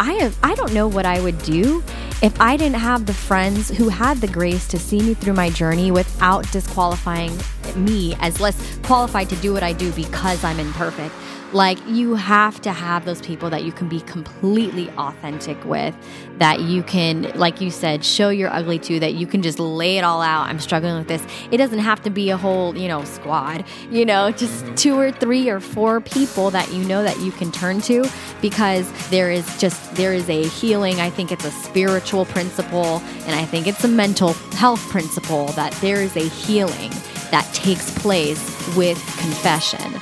I have I don't know what I would do if I didn't have the friends who had the grace to see me through my journey without disqualifying me as less qualified to do what I do because I'm imperfect. Like you have to have those people that you can be completely authentic with, that you can, like you said, show your ugly to, that you can just lay it all out. I'm struggling with this. It doesn't have to be a whole, you know, squad, you know, just two or three or four people that you know that you can turn to because there is just, there is a healing. I think it's a spiritual principle and I think it's a mental health principle that there is a healing that takes place with confession.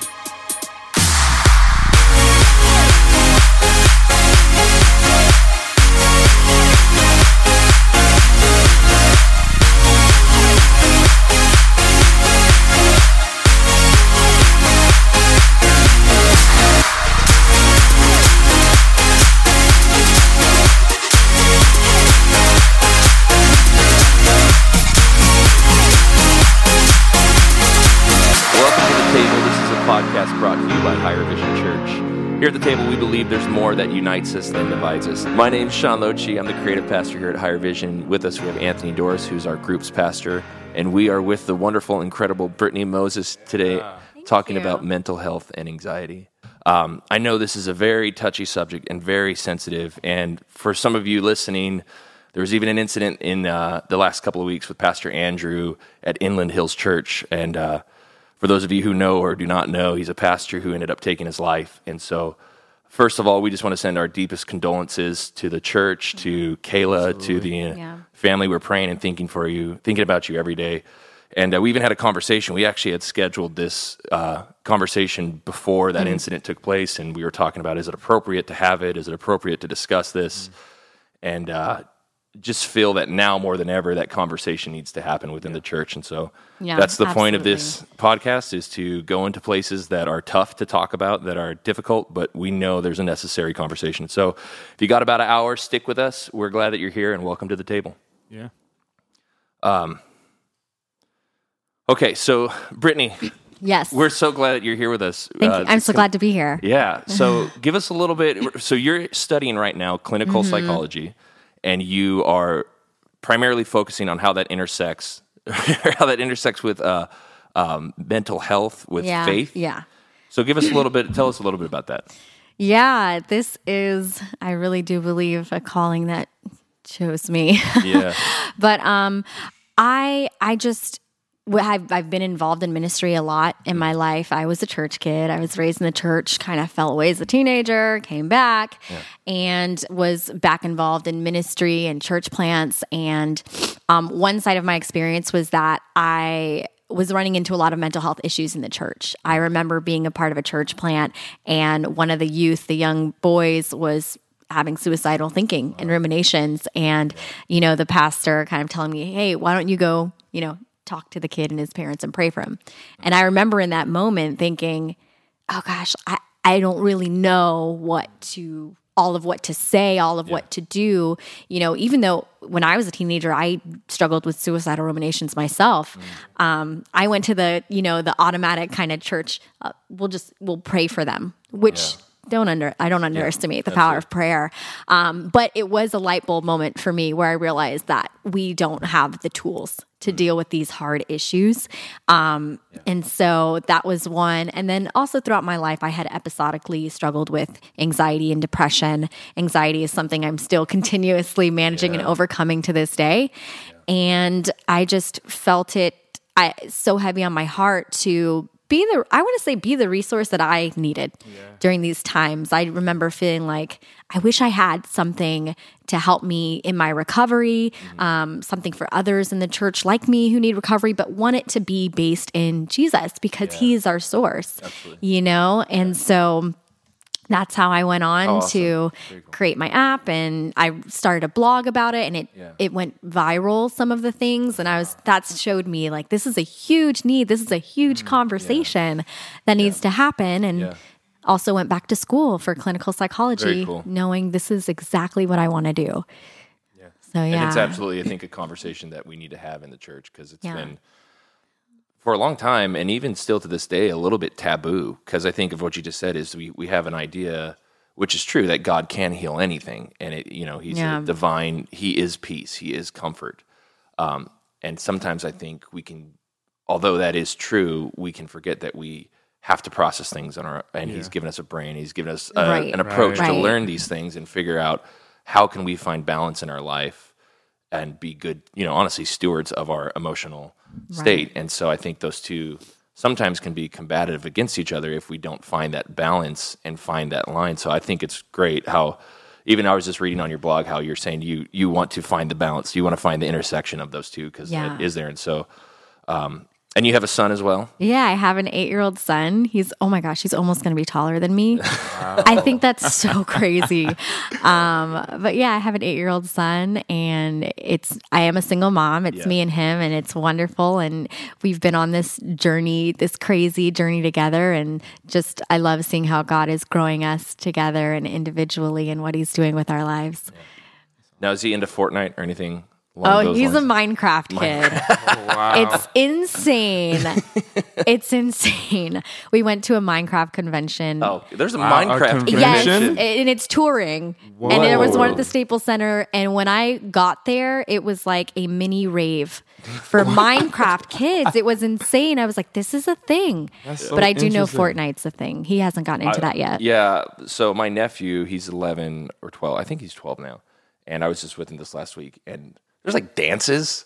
Here at the table, we believe there's more that unites us than divides us. My name's Sean Lochi. I'm the creative pastor here at Higher Vision. With us, we have Anthony Doris, who's our group's pastor, and we are with the wonderful, incredible Brittney Moses today, talking you. about mental health and anxiety. Um, I know this is a very touchy subject and very sensitive, and for some of you listening, there was even an incident in uh, the last couple of weeks with Pastor Andrew at Inland Hills Church, and uh, for those of you who know or do not know, he's a pastor who ended up taking his life. And so, first of all, we just want to send our deepest condolences to the church, to Kayla, to the uh, Yeah. family. We're praying and thinking for you, thinking about you every day. And uh, we even had a conversation. We actually had scheduled this uh, conversation before that incident took place, and we were talking about is it appropriate to have it? Is it appropriate to discuss this? And uh, just feel that now more than ever that conversation needs to happen within the church and so Yeah, that's the point of this podcast is to go into places that are tough to talk about that are difficult but we know there's a necessary conversation so if you got about an hour stick with us we're glad that you're here and welcome to the table Yeah. um okay so brittney Yes. we're so glad that you're here with us Thank Uh, you. I'm so glad to be here. Yeah. So give us a little bit. So you're studying right now clinical Mm-hmm. psychology, and you are primarily focusing on how that intersects, how that intersects with uh, um, mental health, with Yeah. faith. Yeah. So give us a little bit. Tell us a little bit about that. Yeah, this is I really do believe a calling that chose me. Yeah. but um I I just I've, I've been involved in ministry a lot in my life. I was a church kid. I was raised in the church, kind of fell away as a teenager, came back, and was back involved in ministry and church plants. And um, one side of my experience was that I was running into a lot of mental health issues in the church. I remember being a part of a church plant, and one of the youth, the young boys, was having suicidal thinking and ruminations and you know the pastor kind of telling me hey why don't you go you know talk to the kid and his parents and pray for him. And i remember in that moment thinking oh gosh i, I don't really know what to all of what to say all of what to do. You know even though when i was a teenager i struggled with suicidal ruminations myself um, i went to the you know the automatic kind of church uh, we'll just we'll pray for them which don't under I don't underestimate the power of prayer. Um, but it was a light bulb moment for me where I realized that we don't have the tools to deal with these hard issues. Um, And so that was one. And then also throughout my life, I had episodically struggled with anxiety and depression. Anxiety is something I'm still continuously managing and overcoming to this day. And I just felt it I, so heavy on my heart to be the I want to say be the resource that I needed during these times. I remember feeling like I wish I had something to help me in my recovery, um, something for others in the church like me who need recovery, but want it to be based in Jesus because He is our source, you know. And so that's how I went on awesome. to create my app and I started a blog about it and it Yeah. it went viral some of the things and I was that showed me like this is a huge need this is a huge conversation that needs to happen and Mm, Yeah. also went back to school for clinical psychology cool. knowing this is exactly what I want to do. Yeah. So yeah. And it's absolutely, I think, a conversation that we need to have in the church because it's Yeah. been for a long time, and even still to this day, a little bit taboo. Because I think of what you just said is we we have an idea which is true that God can heal anything, and it you know He's Yeah. a divine. He is peace. He is comfort. Um, and sometimes I think we can, although that is true, we can forget that we have to process things on our. And He's given us a brain. He's given us a, Right. an approach Right. to Right. learn these things and figure out how can we find balance in our life and be good, you know, honestly stewards of our emotional state. And so I think those two sometimes can be combative against each other if we don't find that balance and find that line. So I think it's great how even I was just reading on your blog how you're saying you you want to find the balance, you want to find the intersection of those two because Yeah. it is there. And so, um, and you have a son as well. Yeah, I have an eight year old son. He's, oh my gosh, he's almost going to be taller than me. I think that's so crazy. Um, but yeah, I have an eight year old son, and it's, I am a single mom. It's Yeah. me and him, and it's wonderful. And we've been on this journey, this crazy journey together. And just, I love seeing how God is growing us together and individually and what he's doing with our lives. Now is he into Fortnite or anything? Along Oh, those he's a lines? Minecraft kid. Wow. It's insane. it's insane. We went to a Minecraft convention. Oh, there's a Wow, Minecraft convention? Yes, and it's touring. And there was one at the Staples Center. And when I got there, it was like a mini rave for Minecraft kids. It was insane. I was like, this is a thing. so but I do know. Fortnite's a thing. He hasn't gotten into that yet. Yeah. So my nephew, he's 11 or 12. I think he's 12 now. And I was just with him this last week, and there's like dances.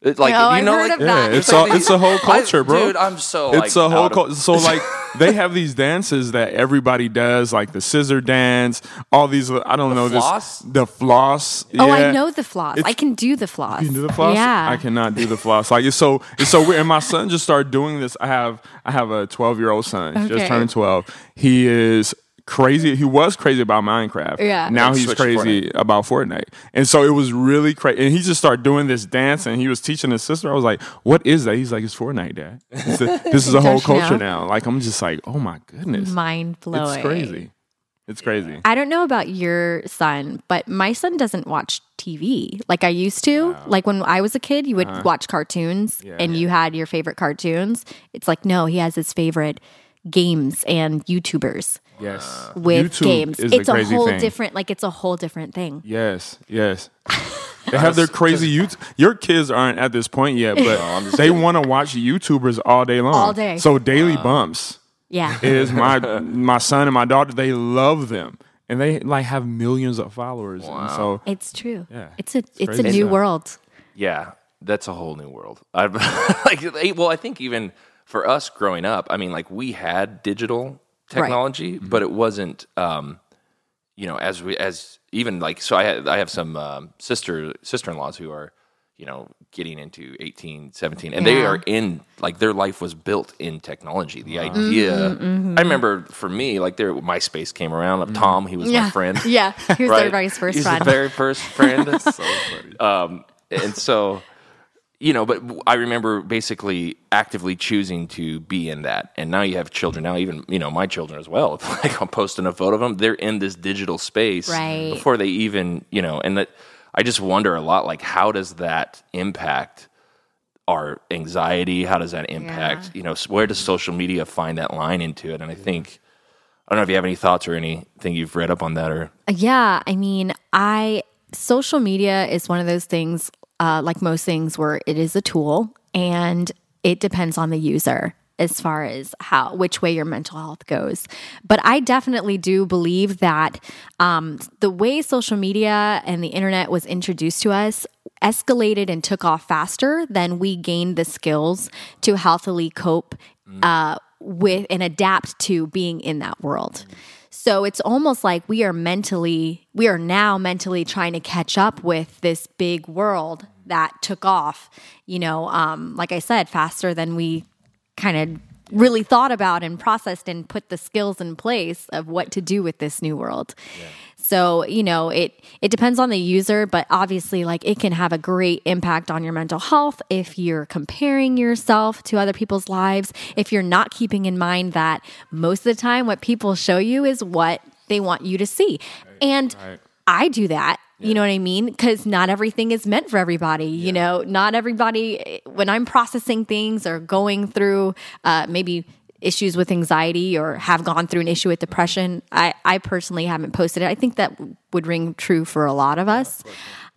It, like Oh, you I've know, heard like, of Yeah, that. it's a it's a whole culture, I- bro. Dude, I'm so it's like, a whole culture. So like they have these dances that everybody does, like the scissor dance, all these. I don't know floss? this. The floss. Oh, I know the floss. It's- I can do the floss. You can do the floss. Yeah. I cannot do the floss. Like it's so it's so weird. And my son just started doing this. I have I have a 12 year old son. Okay. just turned 12. He is crazy. He was crazy about Minecraft. Yeah. Now And he's switched to crazy about Fortnite. And so it was really crazy. And he just started doing this dance. And he was teaching his sister. I was like, "What is that?" He's like, "It's Fortnite, Dad. It's a- this is a whole culture know? now." Like I'm just like, "Oh my goodness, Mind blowing. it's crazy. It's crazy." I don't know about your son, but my son doesn't watch TV like I used to. Like when I was a kid, you would Uh-huh. watch cartoons and you had your favorite cartoons. It's like, no, he has his favorite games and YouTubers Yes. with YouTube games. is It's a a whole thing. different, like, it's a whole different thing. Yes, yes. They have their crazy YouTube. Your kids aren't at this point yet, but they want to watch YouTubers all day long. All day. So daily bumps Yeah. is my my son and my daughter. They love them, and they like have millions of followers. And so It's true. Yeah. It's a it's, a new stuff. Uh, world. Yeah, that's a whole new world. I've like, well, I think even for us growing up, I mean, like we had digital technology, but it wasn't, um, you know, as we as even like so. I had, I have some um, sister sister in laws who are, you know, getting into 18, 17, and they are in like their life was built in technology. The idea, Mm-hmm, I remember for me, like there MySpace came around. Of Tom, he was my friend. Yeah. He was right? everybody's first He's friend. The very first friend. so funny. Um, and so, you know, but I remember basically actively choosing to be in that. And now you have children. Now even you know my children as well. Like I'm posting a photo of them, they're in this digital space Right. before they even you know. And that I just wonder a lot, like how does that impact? Our anxiety, how does that impact? You know, where does social media find that line into it? And I think, I don't know if you have any thoughts or anything you've read up on that or uh, Yeah, I mean, I social media is one of those things, uh, like most things, where it is a tool and it depends on the user as far as how which way your mental health goes. But I definitely do believe that um, the way social media and the internet was introduced to us escalated and took off faster than we gained the skills to healthily cope uh, with and adapt to being in that world. So it's almost like we are mentally, we are now mentally trying to catch up with this big world that took off, you know, um, like I said, faster than we kind of really thought about and processed and put the skills in place of what to do with this new world. So, you know, it it depends on the user, but obviously like it can have a great impact on your mental health if you're comparing yourself to other people's lives, if you're not keeping in mind that most of the time what people show you is what they want you to see. And I do that. You know what I mean? Because not everything is meant for everybody. You know, not everybody, when I'm processing things or going through uh, maybe issues with anxiety or have gone through an issue with depression. I, I personally haven't posted it. I think that would ring true for a lot of us.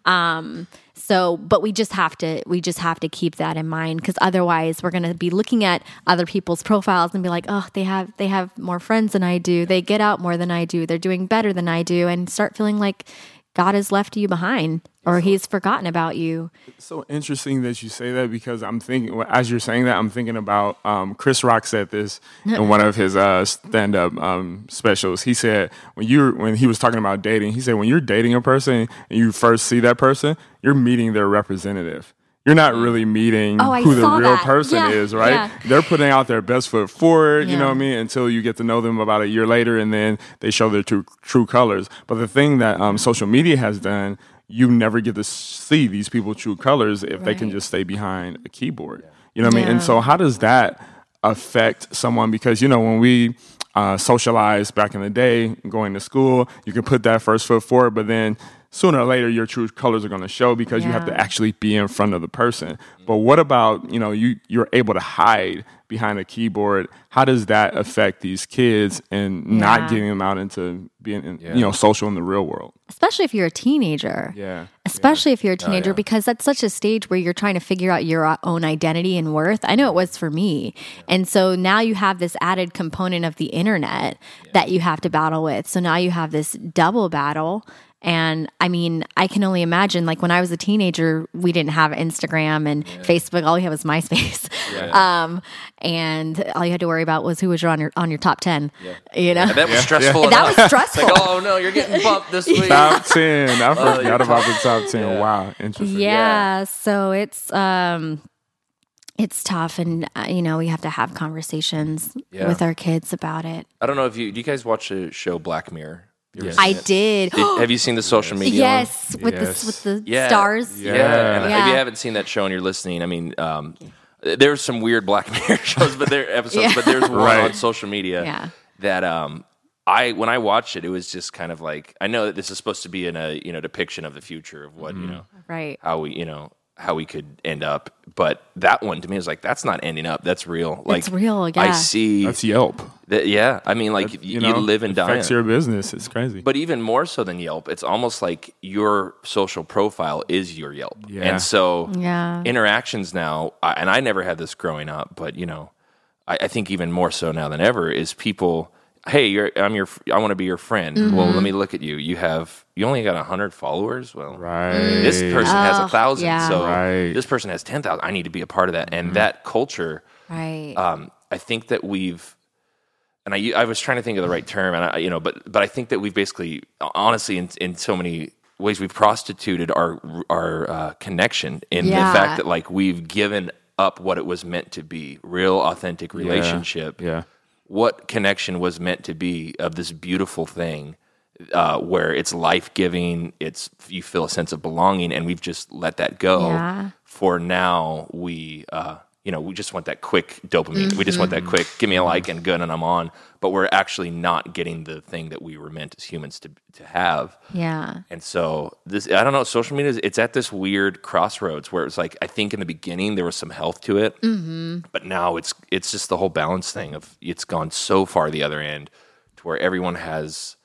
Um, so, but we just have to we just have to keep that in mind because otherwise we're going to be looking at other people's profiles and be like, oh, they have they have more friends than I do. They get out more than I do. They're doing better than I do, and start feeling like God has left you behind or He's forgotten about you. It's so interesting that you say that because I'm thinking, as you're saying that, I'm thinking about um, Chris Rock said this in one of his uh, stand up um, specials. He said, when you when he was talking about dating, he said, when you're dating a person and you first see that person, you're meeting their representative. You're not really meeting Oh, who the real that. person Yeah, is, right? yeah. They're putting out their best foot forward, you know what I mean, until you get to know them about a year later and then they show their true, true colors. But the thing that um, social media has done, you never get to see these people true colors if they can just stay behind a keyboard. You know what I mean? And so, how does that affect someone? Because, you know, when we uh, socialized back in the day, going to school, you can put that first foot forward, but then sooner or later your true colors are going to show because you have to actually be in front of the person. But what about, you know, you you're able to hide behind a keyboard. How does that affect these kids and not Yeah. getting them out into being in, Yeah. you know, social in the real world? Especially if you're a teenager. Yeah. Especially if you're a teenager, yeah. because that's such a stage where you're trying to figure out your uh, own identity and worth. I know it was for me. And so now you have this added component of the internet that you have to battle with. So now you have this double battle. And I mean, I can only imagine like when I was a teenager, we didn't have Instagram and Facebook. All we had was MySpace. Um, and all you had to worry about was who was on your on your top ten. Yeah. You know? That was stressful. That was stressful. Like, oh no, you're getting bumped this week. Top 10. I you're forgot about the top 10. Wow. Interesting. yeah, so it's um it's tough and uh, you know we have to have conversations Yeah. with our kids about it I don't know if you do. You guys watch the show Black Mirror? You ever Yes. i did, Did- have you seen the social media? one? yes with Yes. the with the Yeah. stars Yeah. Yeah. And if you haven't seen that show and you're listening, I mean, um, there's some weird Black Mirror shows, but there episodes, Yeah. but there's one Right. on social media Yeah. that um, I when I watched it, it was just kind of like I know that this is supposed to be in a you know depiction of the future of what you know right how we you know how we could end up, but that one to me is like that's not ending up. That's real. Like It's real, I see. That's Yelp. that, yeah, I mean, like you, know, live and die. affects on it. your business. It's crazy. But even more so than Yelp, it's almost like your social profile is your Yelp. Yeah. And so Yeah. interactions now, I- and I never had this growing up, but you know, I, I think even more so now than ever is people. Hey, you're, I'm your. f- I want to be your friend. Mm-hmm. Well, let me look at you. You have. You only got hundred followers. Well, right. this person has a Oh, thousand. yeah. So Right. this person has ten thousand. I need to be a part of that. And that culture right um, I think that we've, and I, I was trying to think of the right term, and I, you know, but but I think that we've basically, honestly, in in so many ways, we've prostituted our our uh, connection in Yeah. the fact that like we've given up what it was meant to be, real authentic relationship. Yeah. What connection was meant to be of this beautiful thing. Uh, where it's life giving, it's you feel a sense of belonging, and we've just let that go. Yeah. For now, we uh, you know we just want that quick dopamine. We just want that quick, give me a like and good, and I'm on. But we're actually not getting the thing that we were meant as humans to to have. yeah And so this, I don't know, social media, is, it's at this weird crossroads where it's like, I think in the beginning there was some health to it, mm-hmm. but now it's, it's just the whole balance thing of it's gone so far the other end to where everyone has,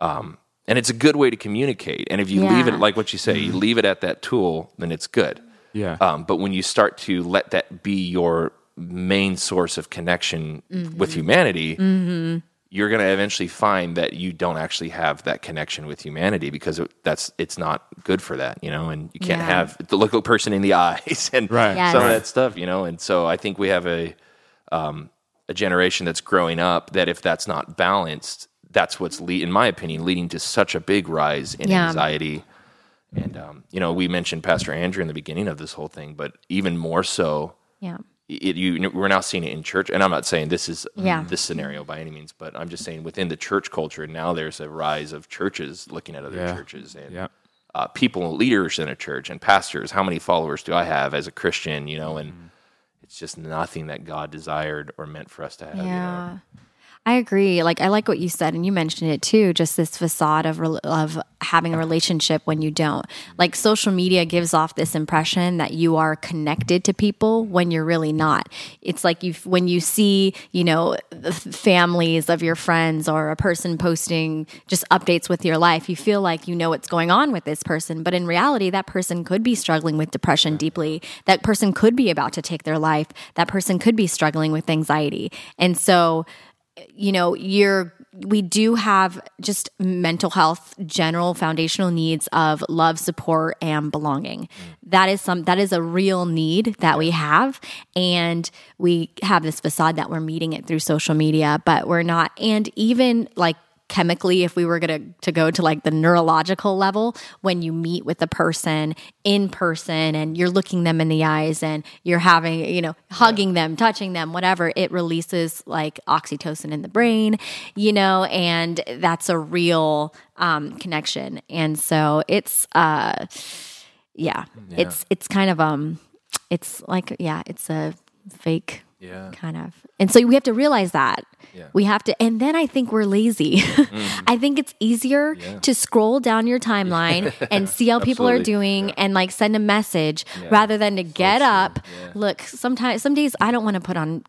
um, and it's a good way to communicate. And if you leave it, like what you say, you leave it at that tool, then it's good. Yeah. Um, but when you start to let that be your main source of connection with humanity, you're going to eventually find that you don't actually have that connection with humanity because it, that's it's not good for that, you know. And you can't Yeah. have the look a person in the eyes and Right. Yes. some of that stuff, you know. And so I think we have a um, a generation that's growing up that if that's not balanced, that's what's lead, in my opinion, leading to such a big rise in Yeah. anxiety. And um, you know, we mentioned Pastor Andrew in the beginning of this whole thing, but even more so, yeah it, you we're now seeing it in church. And I'm not saying this is Yeah. this scenario by any means, but I'm just saying within the church culture now there's a rise of churches looking at other Yeah. churches and Yeah. uh, people, leaders in a church, and pastors. How many followers do I have as a Christian? You know, and Mm-hmm. it's just nothing that God desired or meant for us to have. you know? I agree. Like I like what you said, and you mentioned it too. Just this facade of of having a relationship when you don't. Like social media gives off this impression that you are connected to people when you're really not. It's like you when you see you know the families of your friends or a person posting just updates with your life, you feel like you know what's going on with this person, but in reality, that person could be struggling with depression deeply. That person could be about to take their life. That person could be struggling with anxiety, and so you know, you're we do have just mental health general foundational needs of love support and belonging. Mm. That is some that is a real need that we have and we have this facade that we're meeting it through social media but we're not and even like chemically if we were going to to go to like the neurological level when you meet with a person in person and you're looking them in the eyes and you're having you know hugging them touching them whatever it releases like oxytocin in the brain you know and that's a real um, connection. And so it's uh yeah, it's it's kind of um it's like yeah it's a fake Yeah. kind of. And so we have to realize that. Yeah. We have to, and then I think we're lazy. I think it's easier Mm-hmm. Yeah. to scroll down your timeline and see how people are Absolutely. doing and like send a message rather than to get true. up. Yeah. Look, sometimes, some days I don't want to put on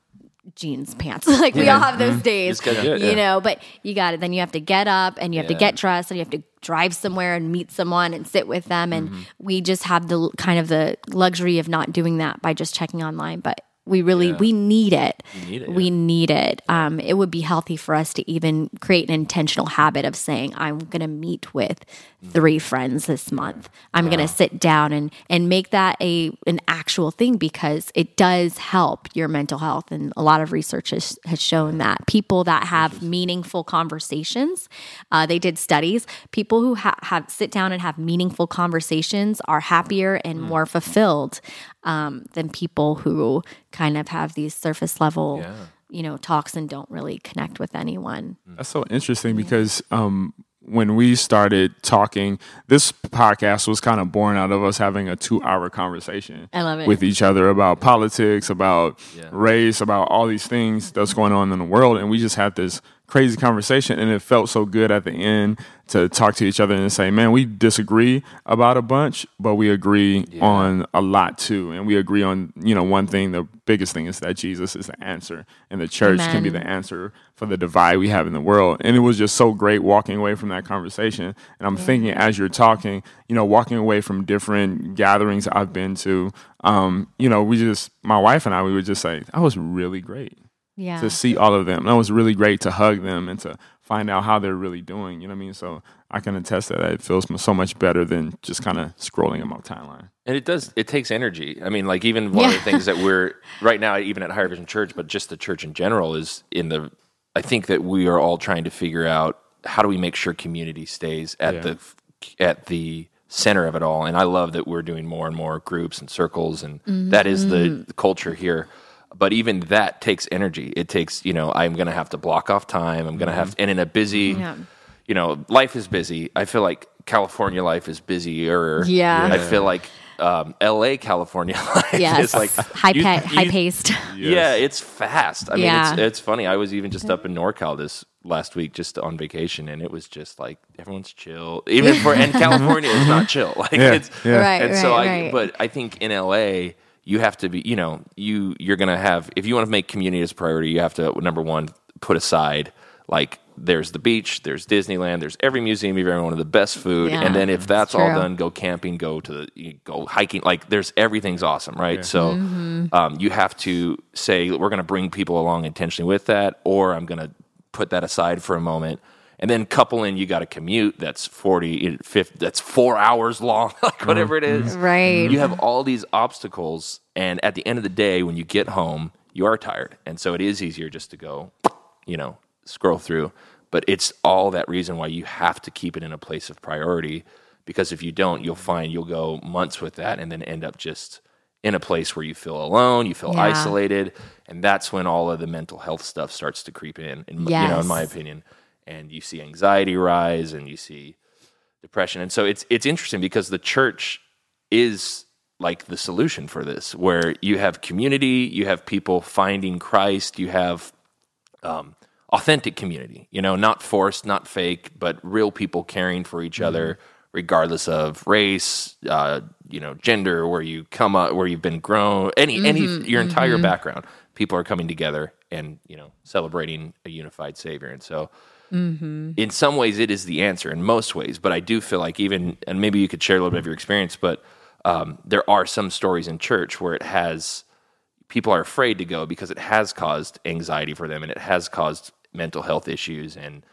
jeans pants. like we all have those days, Just gotta it, you know, but you got it. Then you have to get up and you have to get dressed and you have to drive somewhere and meet someone and sit with them. And Mm-hmm. we just have the kind of the luxury of not doing that by just checking online. But we really, Yeah. we need it. need it, We yeah. need it. Um, it would be healthy for us to even create an intentional habit of saying, I'm going to meet with three friends this month. I'm going to sit down and, and make that a, an actual thing because it does help your mental health. And a lot of research has, has shown that people that have meaningful conversations, uh, they did studies, people who ha- have sit down and have meaningful conversations are happier and more fulfilled um, than people who kind of have these surface level, Yeah. you know, talks and don't really connect with anyone. That's so interesting because um, when we started talking, this podcast was kind of born out of us having a two hour conversation I love it. with each other about politics, about Yeah. race, about all these things that's going on in the world. And we just had this crazy conversation. And it felt so good at the end to talk to each other and say, man, we disagree about a bunch, but we agree on a lot too. And we agree on, you know, one thing, the biggest thing is that Jesus is the answer and the church can be the answer for the divide we have in the world. And it was just so great walking away from that conversation. And I'm thinking as you're talking, you know, walking away from different gatherings I've been to, um, you know, we just, my wife and I, we would just say, that was really great Yeah. to see all of them. That was really great to hug them and to find out how they're really doing. You know what I mean? So I can attest that. It feels so much better than just kind of scrolling in my timeline. And it does. It takes energy. I mean, like even one of the things that we're right now, even at Higher Vision Church, but just the church in general, is in the. I think that we are all trying to figure out how do we make sure community stays at Yeah. the at the center of it all. And I love that we're doing more and more groups and circles, and mm-hmm. that is the, the culture here. But even that takes energy. It takes, you know, I'm going to have to block off time. I'm going to have, and in a busy, Yeah. you know, life is busy. I feel like California life is busier. Yeah. I feel like um, L.A. California life yes. is like high, you- pa- you- high paced. Yeah, it's fast. I mean, Yeah. it's it's funny. I was even just up in NorCal this last week, just on vacation, and it was just like everyone's chill. Even for and California is not chill. Like Yeah, it's yeah. Right, and so I, right. but I think in LA, you have to be, you know, you you're gonna have if you want to make community as a priority, you have to number one put aside like there's the beach, there's Disneyland, there's every museum you've ever wanted, the best food, Yeah, and then if that's all done, go camping, go to the you go hiking. Like there's everything's awesome, right? So Mm-hmm. um, you have to say we're going to bring people along intentionally with that, or I'm going to put that aside for a moment. And then couple in, you got a commute that's 40, eh, 50, that's four hours long, like whatever it is. Mm-hmm. Right. You have all these obstacles, and at the end of the day, when you get home, you are tired, and so it is easier just to go, you know, scroll through. But it's all that reason why you have to keep it in a place of priority, because if you don't, you'll find you'll go months with that, and then end up just in a place where you feel alone, you feel Yeah. isolated, and that's when all of the mental health stuff starts to creep in. in You know, in my opinion, and you see anxiety rise, and you see depression. And so it's it's interesting because the church is like the solution for this, where you have community, you have people finding Christ, you have um, authentic community. You know, not forced, not fake, but real people caring for each other, regardless of race, uh, you know, gender, where you come up, where you've been grown, any any your entire background. People are coming together and you know celebrating a unified Savior, and so in some ways it is the answer in most ways but i do feel like even and maybe you could share a little bit of your experience but um, there are some stories in church where it has people are afraid to go because it has caused anxiety for them and it has caused mental health issues. And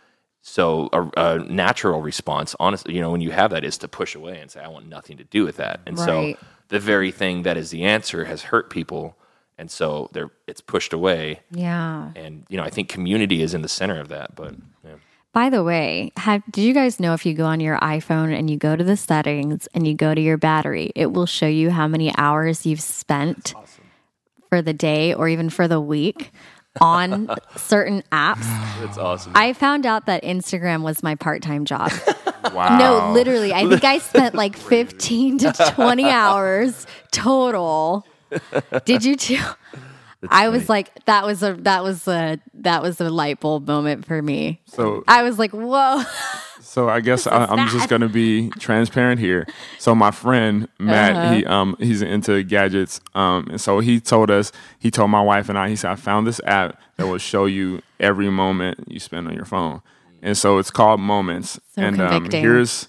so a, a natural response honestly you know when you have that is to push away and say i want nothing to do with that. And Right. so the very thing that is the answer has hurt people and so they're it's pushed away Yeah. and you know i think community is in the center of that but yeah. By the way, have, did you guys know if you go on your iPhone and you go to the settings and you go to your battery, it will show you how many hours you've spent for the day or even for the week on certain apps? that's awesome I found out that Instagram was my part time job. Wow. No, literally. I think I spent like 15 to 20 hours total. Did you too? I was like, that was a that was a that was a light bulb moment for me. So I was like, whoa. So I guess I, I'm just gonna be transparent here. So my friend Matt, Uh-huh. he um he's into gadgets, um and so he told us he told my wife and I he said I found this app that will show you every moment you spend on your phone, and so it's called Moments. So and um, here's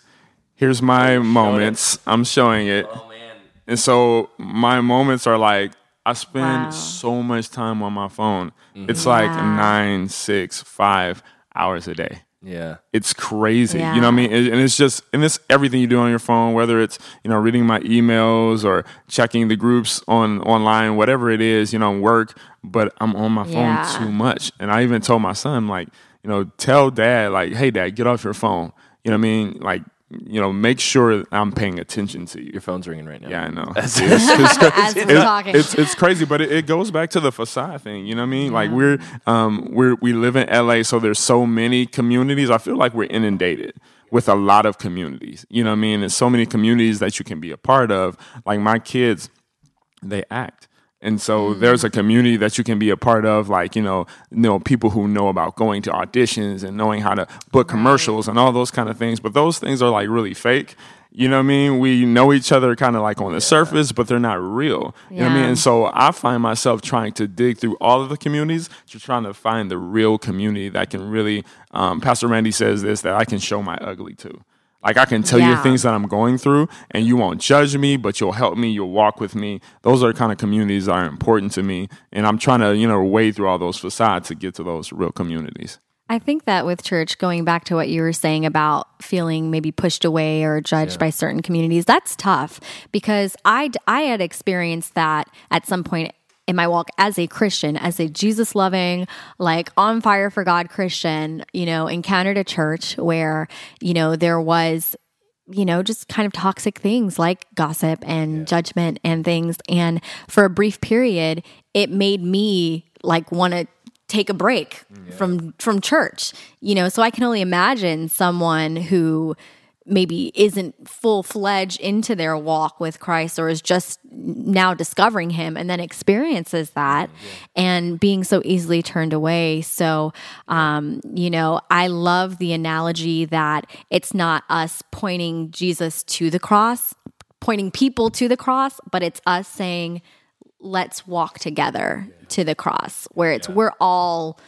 here's my moments. I'm showing it, oh man and so my moments are like I spend Wow. so much time on my phone. Mm-hmm. It's like Yeah. nine, six, five hours a day yeah it's crazy. You know what I mean? And and it's just, and it's everything you do on your phone, whether it's, you know, reading my emails or checking the groups on online, whatever it is, you know, work, but I'm on my phone Yeah. too much. And I even told my son, like, you know, tell dad, like, hey, dad, get off your phone. You know what I mean? Like, you know, make sure I'm paying attention to you. your phone's ringing right now Yeah, I know. That's- It's- it's- As we're talking. it's it's crazy, but it, it goes back to the facade thing. You know what I mean? Like we're um we're we live in LA, so there's so many communities. I feel like we're inundated with a lot of communities. You know what I mean? There's so many communities that you can be a part of. Like my kids, they act. And so there's a community that you can be a part of, like you know, you know, people who know about going to auditions and knowing how to book commercials and all those kind of things. But those things are like really fake. You know what I mean? We know each other kind of like on the surface, but they're not real. You know what I mean? And so I find myself trying to dig through all of the communities, to trying to find the real community that can really. Um, Pastor Randy says this that I can show my ugly to. Like I can tell you things that I'm going through, and you won't judge me, but you'll help me. You'll walk with me. Those are the kind of communities that are important to me, and I'm trying to you know wade through all those facades to get to those real communities. I think that with church, going back to what you were saying about feeling maybe pushed away or judged by certain communities, that's tough because I, I had experienced that at some point in my walk as a Christian, as a Jesus loving, like on fire for God Christian, you know, encountered a church where, you know, there was you know, just kind of toxic things like gossip and judgment and things. And for a brief period, it made me like want to take a break mm, from from church. You know, so I can only imagine someone who maybe isn't full fledged into their walk with Christ or is just now discovering him and then experiences that and being so easily turned away. So, um, you know, I love the analogy that it's not us pointing Jesus to the cross, pointing people to the cross, but it's us saying, let's walk together to the cross where it's we're all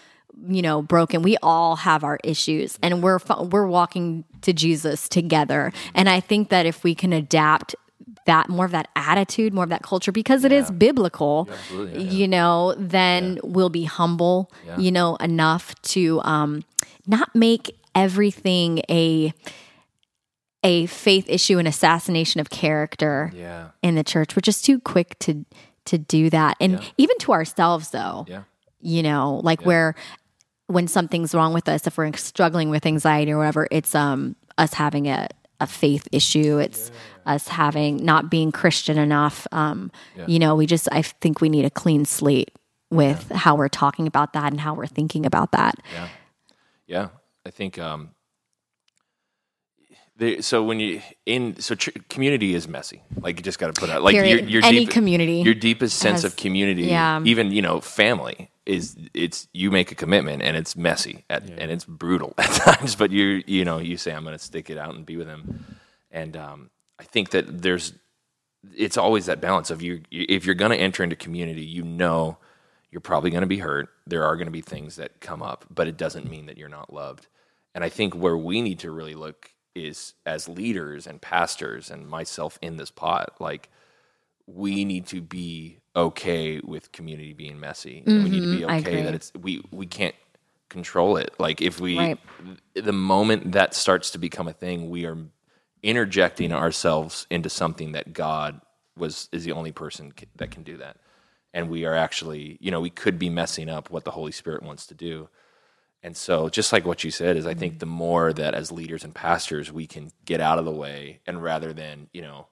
you know broken we all have our issues and we're we're walking to Jesus together and i think that if we can adapt that more of that attitude more of that culture because it is biblical you know then we'll be humble you know enough to um not make everything a a faith issue an assassination of character Yeah. in the church. We're just too quick to to do that, and even to ourselves, though. Yeah. You know, like where when something's wrong with us, if we're struggling with anxiety or whatever, it's um us having a a faith issue. It's us having not being Christian enough. Um, you know, we just I think we need a clean slate with how we're talking about that and how we're thinking about that. Yeah, I think. Um, they, so when you in so tr- community is messy. Like you just got to put out like your, your Any deep- community your deepest sense has- of community, yeah. even you know family is it's you make a commitment and it's messy at, and it's brutal at times, but you you know you say I'm going to stick it out and be with him, and um, I think that there's it's always that balance of you if you're going to enter into community, you know you're probably going to be hurt. There are going to be things that come up, but it doesn't mean that you're not loved. And I think where we need to really look is as leaders and pastors and myself in this pot, like we need to be okay with community being messy. Mm-hmm, we need to be mm-hmm. okay that it's we we can't control it. Like if we right. the moment that starts to become a thing, we are interjecting ourselves into something that God was is the only person that can do that. And we are actually, you know, we could be messing up what the Holy Spirit wants to do. And so, just like what you said, is I think mm-hmm. the more that as leaders and pastors we can get out of the way, and rather than you know,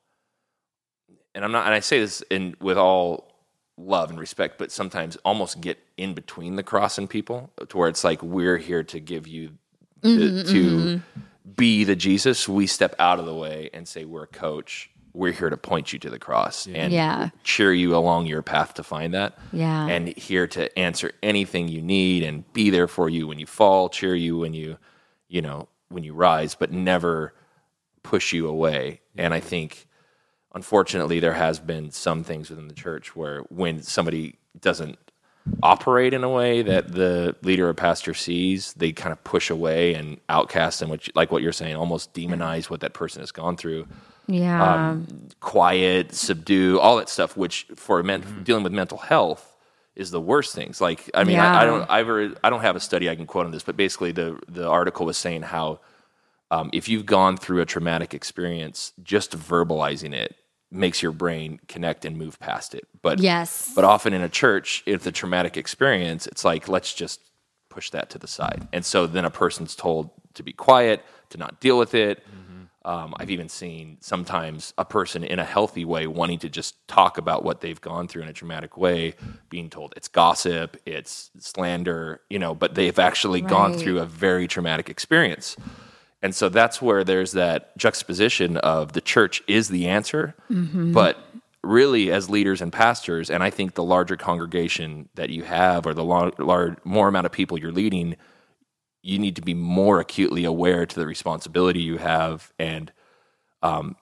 and I'm not, and I say this in with all love and respect, but sometimes almost get in between the cross and people, to where it's like we're here to give you to, mm-hmm, to mm-hmm. be the Jesus. We step out of the way and say we're a coach, we're here to point you to the cross and yeah. cheer you along your path to find that. Yeah. And here to answer anything you need and be there for you when you fall, cheer you when you, you know, when you rise, but never push you away. And I think unfortunately there has been some things within the church where when somebody doesn't operate in a way that the leader or pastor sees, they kind of push away and outcast and which like what you're saying, almost demonize what that person has gone through yeah, um, quiet, subdue, all that stuff. Which for men- mm-hmm. dealing with mental health is the worst things. Like, I mean, yeah. I, I, don't, I've I don't have a study I can quote on this, but basically the the article was saying how um, if you've gone through a traumatic experience, just verbalizing it makes your brain connect and move past it. But yes, but often in a church, if the traumatic experience, it's like let's just push that to the side, and so then a person's told to be quiet, to not deal with it. Mm-hmm um, I've even seen sometimes a person in a healthy way wanting to just talk about what they've gone through in a traumatic way, being told it's gossip, it's slander, you know, but they've actually right. gone through a very traumatic experience. And so that's where there's that juxtaposition of the church is the answer, mm-hmm. but really as leaders and pastors, and I think the larger congregation that you have or the large, more amount of people you're leading – you need to be more acutely aware to the responsibility you have and um,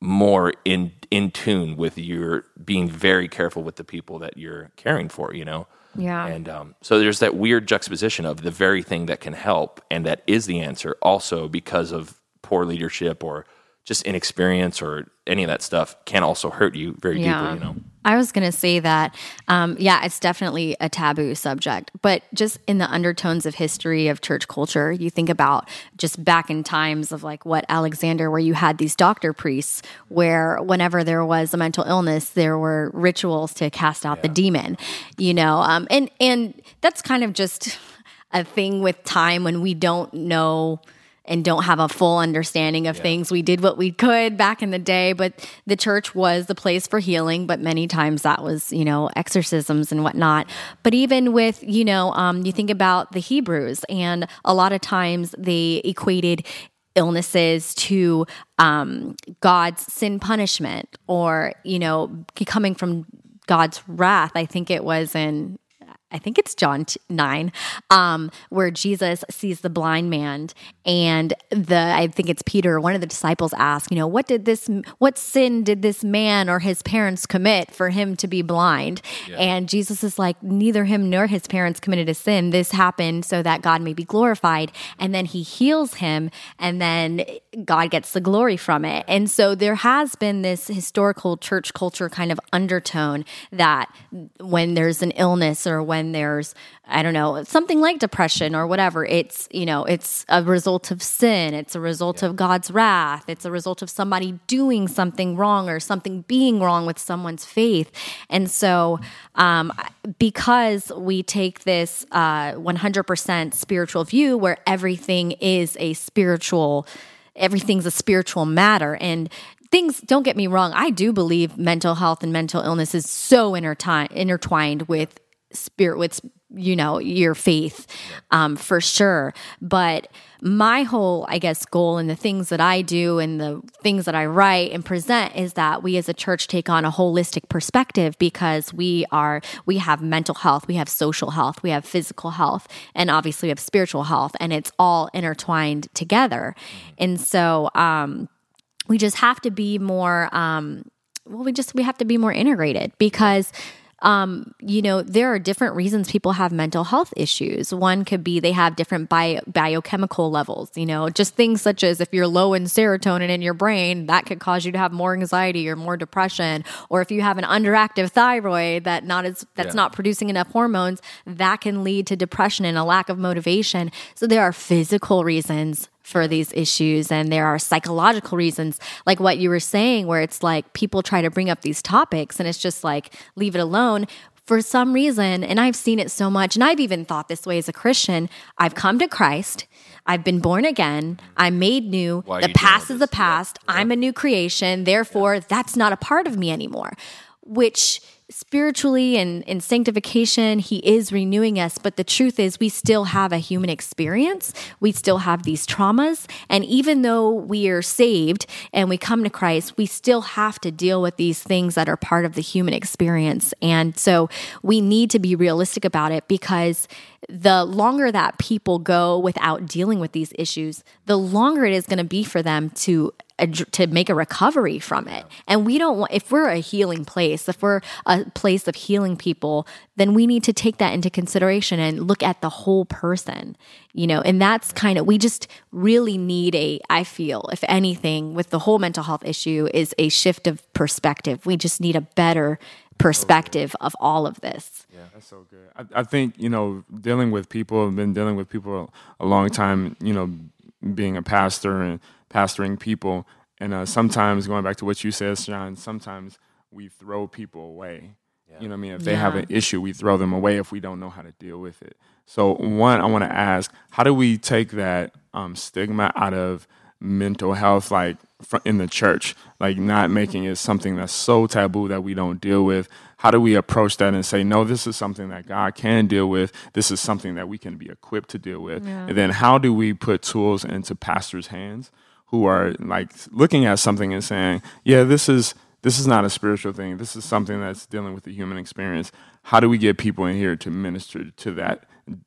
more in in tune with your being very careful with the people that you're caring for you know yeah. And um, so there's that weird juxtaposition of the very thing that can help and that is the answer also because of poor leadership or just inexperience or any of that stuff can also hurt you very yeah. deeply, you know. I was going to say that, um, yeah, it's definitely a taboo subject, but just in the undertones of history of church culture, you think about just back in times of like what Alexander, where you had these doctor priests, where whenever there was a mental illness, there were rituals to cast out yeah. the demon, you know, um, and and that's kind of just a thing with time when we don't know and don't have a full understanding of yeah. things. We did what we could back in the day, but the church was the place for healing. But many times that was, you know, exorcisms and whatnot. But even with, you know, um, you think about the Hebrews, and a lot of times they equated illnesses to um, God's sin punishment or, you know, coming from God's wrath. I think it was in I think it's John 9, um, where Jesus sees the blind man and the, I think it's Peter, one of the disciples ask, you know, what did this, what sin did this man or his parents commit for him to be blind? Yeah. And Jesus is like, neither him nor his parents committed a sin. This happened so that God may be glorified. And then he heals him and then God gets the glory from it. And so there has been this historical church culture kind of undertone that when there's an illness or when when there's i don't know something like depression or whatever it's you know it's a result of sin it's a result yeah. of god's wrath it's a result of somebody doing something wrong or something being wrong with someone's faith and so um, because we take this uh, 100% spiritual view where everything is a spiritual everything's a spiritual matter and things don't get me wrong i do believe mental health and mental illness is so intertwined with spirit with you know your faith um, for sure. But my whole i guess goal and the things that i do and the things that i write and present is that we as a church take on a holistic perspective because we are we have mental health we have social health we have physical health and obviously we have spiritual health and it's all intertwined together. And so um, we just have to be more um, well we just we have to be more integrated because um, you know, there are different reasons people have mental health issues. One could be they have different bio, biochemical levels, you know, just things such as if you're low in serotonin in your brain, that could cause you to have more anxiety or more depression. Or if you have an underactive thyroid that not as that's yeah. not producing enough hormones, that can lead to depression and a lack of motivation. So there are physical reasons for these issues and there are psychological reasons like what you were saying where it's like people try to bring up these topics and it's just like leave it alone for some reason and I've seen it so much and I've even thought this way as a Christian I've come to Christ I've been born again I'm made new Why the past is the past yeah. I'm a new creation therefore yeah. that's not a part of me anymore which spiritually and in sanctification he is renewing us but the truth is we still have a human experience. We still have these traumas and even though we are saved and we come to christ we still have to deal with these things that are part of the human experience. And so we need to be realistic about it because the longer that people go without dealing with these issues the longer it is going to be for them to to make a recovery from it. And we don't want, if we're a healing place, if we're a place of healing people, then we need to take that into consideration and look at the whole person, you know, and that's kind of, we just really need a, I feel, if anything, with the whole mental health issue, is a shift of perspective. We just need a better perspective of all of this. Yeah, that's so good. I, I think, you know, dealing with people, I've been dealing with people a long time, you know, being a pastor and pastoring people. And uh, sometimes, going back to what you said, Sean, sometimes we throw people away. Yeah. You know what I mean? If they yeah. have an issue, we throw them away if we don't know how to deal with it. So, one, I want to ask, how do we take that um, stigma out of mental health, like in the church, like not making it something that's so taboo that we don't deal with? How do we approach that and say, no, this is something that God can deal with. This is something that we can be equipped to deal with. Yeah. And then how do we put tools into pastors' hands who are like looking at something and saying, yeah, this is this is not a spiritual thing. This is something that's dealing with the human experience. How do we get people in here to minister to that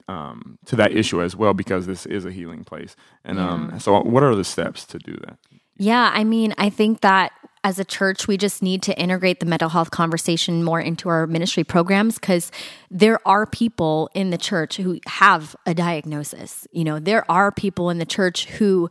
um, to that issue as well? Because this is a healing place. And um, yeah. um, so, what are the steps to do that? Yeah, I mean, I think that as a church, we just need to integrate the mental health conversation more into our ministry programs because there are people in the church who have a diagnosis. You know, there are people in the church who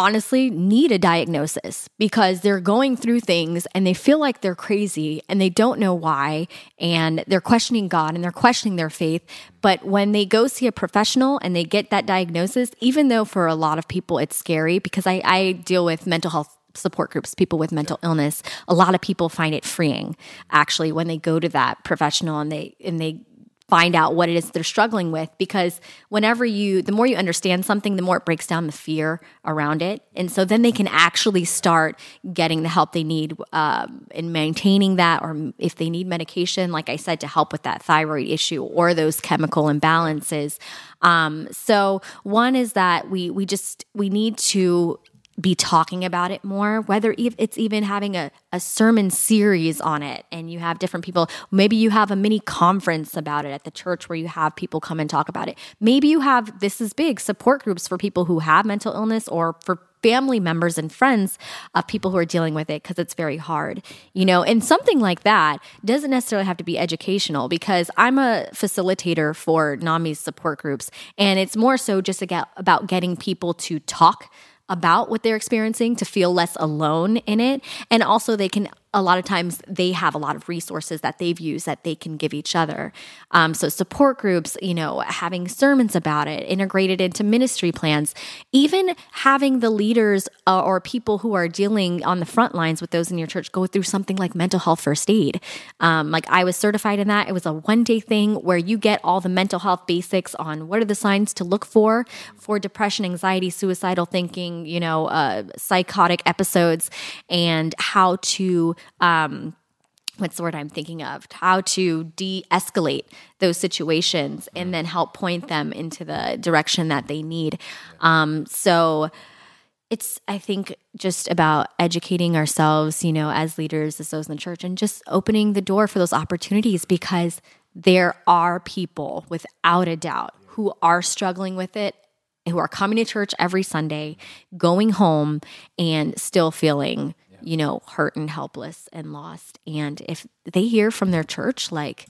honestly need a diagnosis because they're going through things and they feel like they're crazy and they don't know why and they're questioning God and they're questioning their faith. But when they go see a professional and they get that diagnosis, even though for a lot of people it's scary because I, I deal with mental health support groups, people with mental illness, a lot of people find it freeing actually when they go to that professional and they and they find out what it is they're struggling with because whenever you the more you understand something the more it breaks down the fear around it. And so then they can actually start getting the help they need um, in maintaining that or if they need medication like i said to help with that thyroid issue or those chemical imbalances. Um, so one is that we we just we need to be talking about it more, whether it's even having a, a sermon series on it and you have different people. Maybe you have a mini conference about it at the church where you have people come and talk about it. Maybe you have, this is big, support groups for people who have mental illness or for family members and friends of people who are dealing with it because it's very hard, you know. And something like that doesn't necessarily have to be educational because I'm a facilitator for NAMI's support groups, and it's more so just about getting people to talk about what they're experiencing to feel less alone in it. And also, they can a lot of times they have a lot of resources that they've used that they can give each other. Um, so support groups, you know, having sermons about it, integrated into ministry plans, even having the leaders uh, or people who are dealing on the front lines with those in your church go through something like mental health first aid. Um, like I was certified in that. It was a one day thing where you get all the mental health basics on what are the signs to look for for depression, anxiety, suicidal thinking, you know, uh, psychotic episodes, and how to um, what's the word I'm thinking of? How to de escalate those situations and then help point them into the direction that they need. Um, so it's, I think, just about educating ourselves, you know, as leaders, as those in the church, and just opening the door for those opportunities because there are people without a doubt who are struggling with it who are coming to church every Sunday, going home, and still feeling, you know, hurt and helpless and lost. And if they hear from their church, like,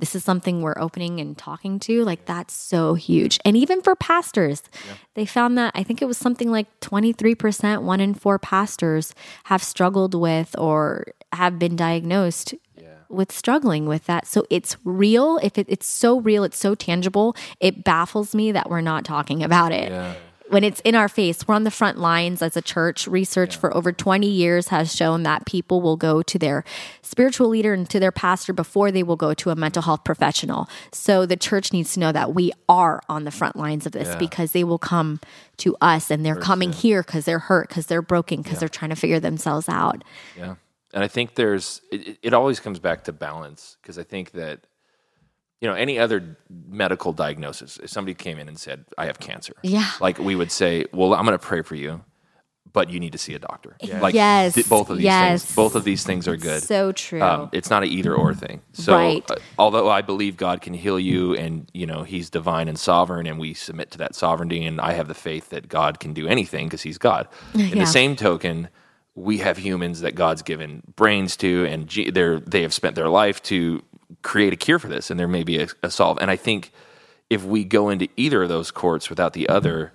this is something we're opening and talking to, like, that's so huge. And even for pastors, yeah. they found that I think it was something like 23%, one in four pastors have struggled with or have been diagnosed with struggling with that. So it's real. If it, it's so real, it's so tangible, it baffles me that we're not talking about it. Yeah. When it's in our face, we're on the front lines as a church. Research yeah. for over 20 years has shown that people will go to their spiritual leader and to their pastor before they will go to a mental health professional. So the church needs to know that we are on the front lines of this yeah. because they will come to us and they're coming here because they're hurt, because they're broken, because they're trying to figure themselves out. Yeah and I think there's it, it always comes back to balance because I think that you know any other medical diagnosis, if somebody came in and said I have cancer, yeah, like we would say, well, I'm going to pray for you, but you need to see a doctor. Yeah. Like yes, th- both of these yes. things, both of these things are good. So true. Um, it's not an either or thing. So right. uh, although I believe God can heal you, and you know He's divine and sovereign, and we submit to that sovereignty, and I have the faith that God can do anything because He's God. In yeah. the same token we have humans that God's given brains to, and they they have spent their life to create a cure for this, and there may be a, a, solve. And I think if we go into either of those courts without the other,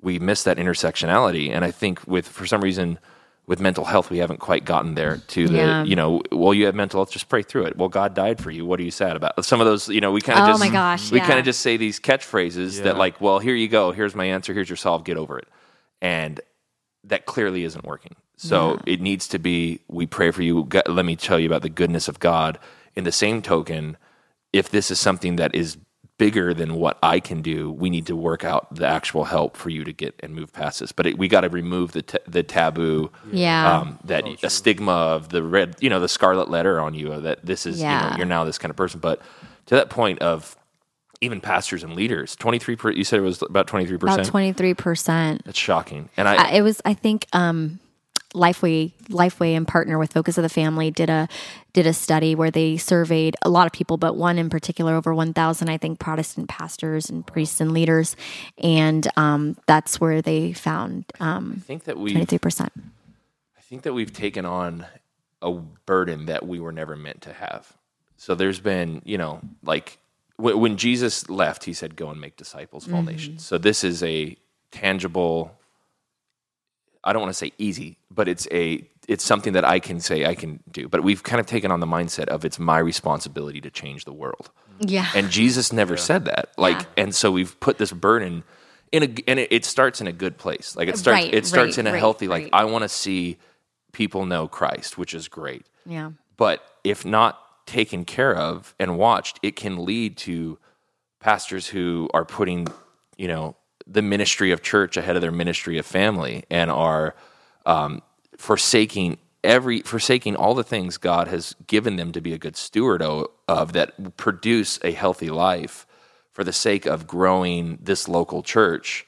we miss that intersectionality. And I think with for some reason with mental health, we haven't quite gotten there to the yeah. you know, well, you have mental health, just pray through it. Well, God died for you. What are you sad about? Some of those, you know, we kind of oh just my gosh, we yeah. kind of just say these catchphrases yeah. that like, well, here you go, here's my answer, here's your solve, get over it, and that clearly isn't working. So yeah. it needs to be we pray for you. let me tell you about the goodness of God. In the same token, if this is something that is bigger than what I can do, we need to work out the actual help for you to get and move past this. But it, we got to remove the t- the taboo, yeah, um, that oh, a stigma of the red, you know, the scarlet letter on you that this is, yeah. you know, you're now this kind of person. But to that point of even pastors and leaders, twenty three. You said it was about twenty three percent. About twenty three percent. That's shocking. And I, uh, it was. I think. um Lifeway, Lifeway, and partner with Focus of the Family did a did a study where they surveyed a lot of people, but one in particular, over one thousand, I think, Protestant pastors and priests and leaders, and um, that's where they found. Um, I think that we twenty three percent. I think that we've taken on a burden that we were never meant to have. So there's been, you know, like when Jesus left, he said, "Go and make disciples of all mm-hmm. nations." So this is a tangible I don't want to say easy, but it's a it's something that I can say I can do. But we've kind of taken on the mindset of it's my responsibility to change the world. Yeah. And Jesus never yeah. said that. Like, yeah. and so we've put this burden in a, and it, it, starts in a good place. Like it starts, right, it starts right, in a right, healthy. Like I want to see people know Christ, which is great. Yeah. But if not taken care of and watched, it can lead to pastors who are putting, you know, the ministry of church ahead of their ministry of family and are um, forsaking every forsaking all the things God has given them to be a good steward of that produce a healthy life for the sake of growing this local church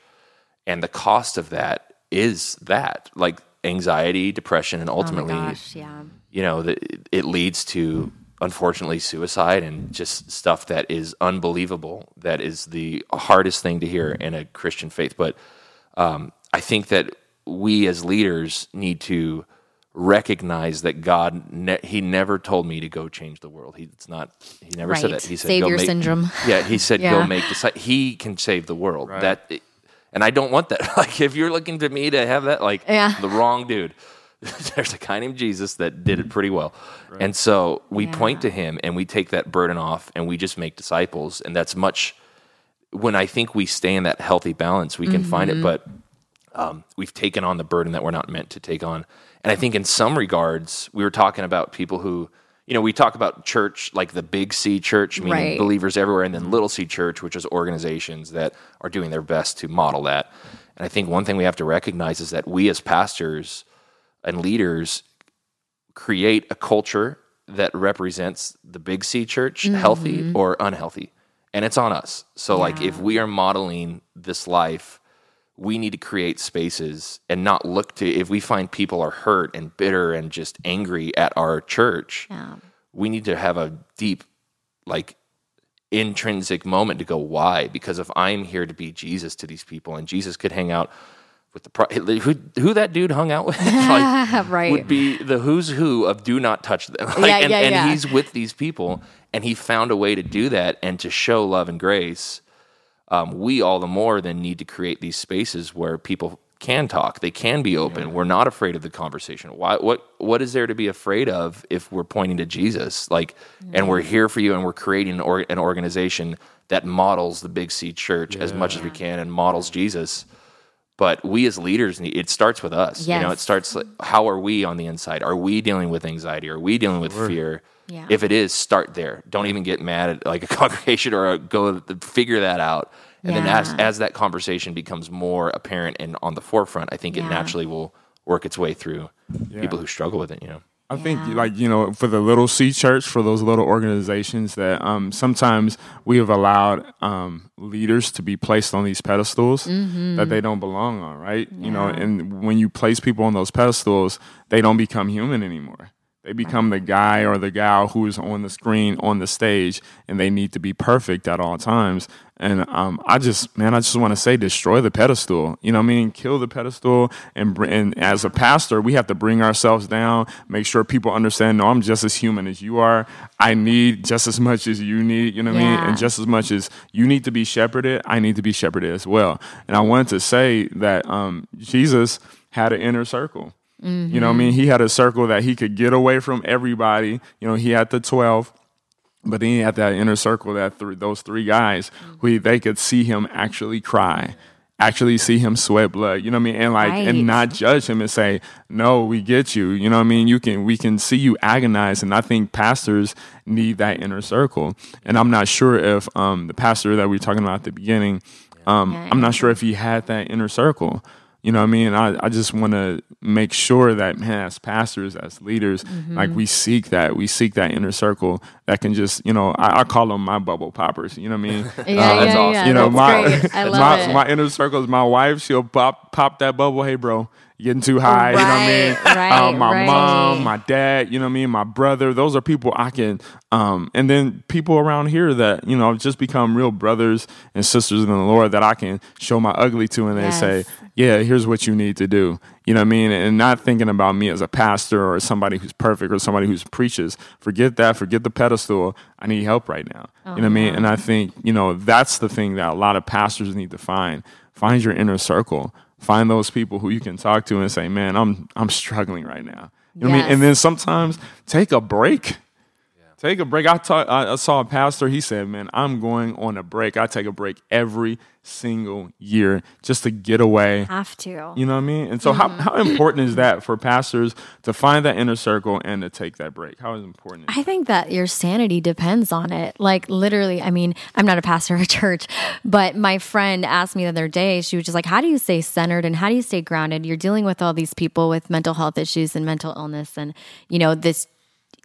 and the cost of that is that like anxiety depression and oh ultimately oh gosh, yeah. you know the, it leads to unfortunately suicide and just stuff that is unbelievable that is the hardest thing to hear in a christian faith but um, i think that we as leaders need to recognize that god ne- he never told me to go change the world he, it's not he never right. said that he said savior make, syndrome yeah he said yeah. go make disciples he can save the world right. that and i don't want that like if you're looking to me to have that like yeah. the wrong dude there's a guy named Jesus that did it pretty well. Right. And so we yeah. point to him and we take that burden off and we just make disciples. And that's much, when I think we stay in that healthy balance, we can mm-hmm. find it. Mm-hmm. But um, we've taken on the burden that we're not meant to take on. And I think in some regards, we were talking about people who, you know, we talk about church like the big C church, meaning right. believers everywhere, and then little C church, which is organizations that are doing their best to model that. And I think one thing we have to recognize is that we as pastors, and leaders create a culture that represents the big C church healthy or unhealthy. And it's on us. So, like, if we are modeling this life, we need to create spaces and not look to, if we find people are hurt and bitter and just angry at our church, Yeah. we need to have a deep, like, intrinsic moment to go, why? Because if I'm here to be Jesus to these people and Jesus could hang out with the, pro- who, who that dude hung out with, like, right. would be the who's who of do not touch them. Like, Yeah, and, yeah, and he's with these people and he found a way to do that and to show love and grace. Um, we all the more then need to create these spaces where people can talk, they can be open. We're not afraid of the conversation. Why? What? What is there to be afraid of if we're pointing to Jesus? Like, and we're here for you, and we're creating an, or, an organization that models the Big C Church as much as we can and models Jesus but we as leaders need it starts with us you know? It starts like, how are we on the inside? Are we dealing with anxiety? Are we dealing with fear? Yeah. if it is start there. Don't even get mad at like a congregation or a, go figure that out. And then as, as that conversation becomes more apparent and on the forefront i think it naturally will work its way through people who struggle with it you know I think, like you know, for the little C church, for those little organizations that um, sometimes we have allowed um, leaders to be placed on these pedestals that they don't belong on, right? You know, and when you place people on those pedestals, they don't become human anymore. They become the guy or the gal who is on the screen, on the stage, and they need to be perfect at all times. And um, I just, man, I just want to say, destroy the pedestal. You know what I mean? Kill the pedestal. And, and as a pastor, we have to bring ourselves down, make sure people understand, no, I'm just as human as you are. I need just as much as you need, you know what I mean? And just as much as you need to be shepherded, I need to be shepherded as well. And I wanted to say that um, Jesus had an inner circle. You know what I mean? He had a circle that he could get away from everybody. You know, he had the 12, but then he had that inner circle that th- those three guys who they could see him actually cry, actually see him sweat blood. You know what I mean? And like, Right. and not judge him and say, "No, we get you." You know what I mean? You can we can see you agonize, and I think pastors need that inner circle. And I'm not sure if um, the pastor that we were talking about at the beginning, um, Yeah, I'm not sure if he had that inner circle. You know what I mean? I, I just want to make sure that, man, as pastors, as leaders, Mm-hmm. like we seek that. We seek that inner circle that can just, you know, I, I call them my bubble poppers. You know what I mean? Yeah, that's yeah, awesome. you know, That's my, great. I love my, my inner circle is my wife. She'll pop, pop that bubble. Hey, bro, getting too high. you know what I mean? Right, right, um, my right. mom, my dad, you know what I mean? My brother. Those are people I can, um, and then people around here that, you know, just become real brothers and sisters in the Lord that I can show my ugly to and they Yes. say, yeah, here's what you need to do. You know what I mean? And not thinking about me as a pastor or somebody who's perfect or somebody who's preaches. Forget that. Forget the pedestal. I need help right now. You know what I mean? And I think, you know, that's the thing that a lot of pastors need to find. Find your inner circle. Find those people who you can talk to and say, man, I'm I'm struggling right now. You know what I mean? And then sometimes take a break. Take a break. I, ta- I saw a pastor. He said, "Man, I'm going on a break. I take a break every single year just to get away." Have to. You know what I mean? And so, how, mm-hmm. how important is that for pastors to find that inner circle and to take that break? How is important? Is I think that your sanity depends on it. Like literally, I mean, I'm not a pastor of a church, but my friend asked me the other day, she was just like, How do you stay centered and how do you stay grounded? You're dealing with all these people with mental health issues and mental illness and, you know, this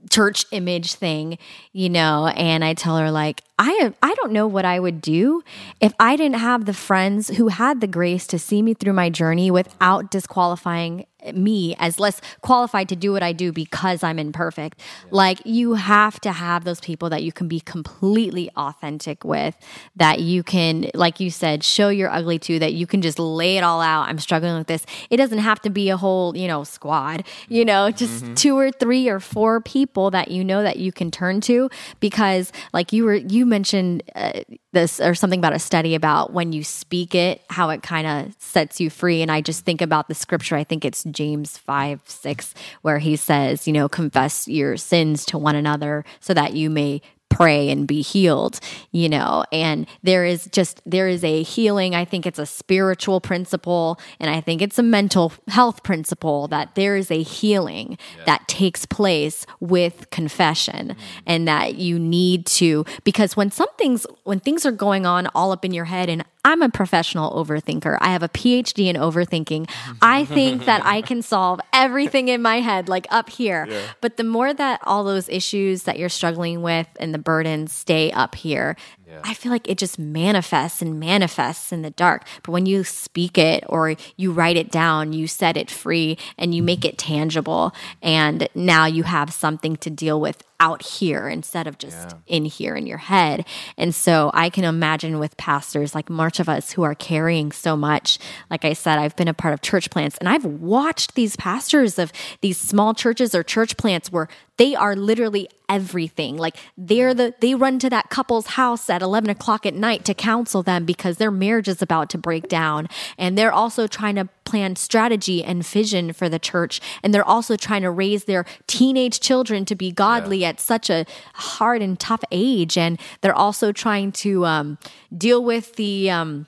church image thing, you know, and I tell her like I I don't know what I would do if I didn't have the friends who had the grace to see me through my journey without disqualifying me as less qualified to do what I do because I'm imperfect. Like you have to have those people that you can be completely authentic with, that you can like you said show your ugly to, that you can just lay it all out. I'm struggling with this. It doesn't have to be a whole, you know, squad, you mm-hmm. know, just mm-hmm. two or three or four people that you know that you can turn to because like you were you mentioned uh, this or something about a study about when you speak it how it kind of sets you free. And i just think about the scripture i think it's james 5 6 where he says you know confess your sins to one another so that you may pray and be healed you know and there is just there is a healing. I think it's a spiritual principle and i think it's a mental health principle that there is a healing that takes place with confession mm-hmm. and that you need to because when something's when things are going on all up in your head and I'm a professional overthinker. I have a PhD in overthinking. I think that I can solve everything in my head, like up here. Yeah. But the more that all those issues that you're struggling with and the burdens stay up here, yeah. I feel like it just manifests and manifests in the dark. But when you speak it or you write it down, you set it free and you make it tangible. And now you have something to deal with out here instead of just yeah. in here in your head. And so I can imagine with pastors, like much of us who are carrying so much. Like I said, I've been a part of church plants and I've watched these pastors of these small churches or church plants where they are literally everything. Like they're the they run to that couple's house at eleven o'clock at night to counsel them because their marriage is about to break down. And they're also trying to plan strategy and vision for the church. And they're also trying to raise their teenage children to be godly yeah. at such a hard and tough age. And they're also trying to um, deal with the um,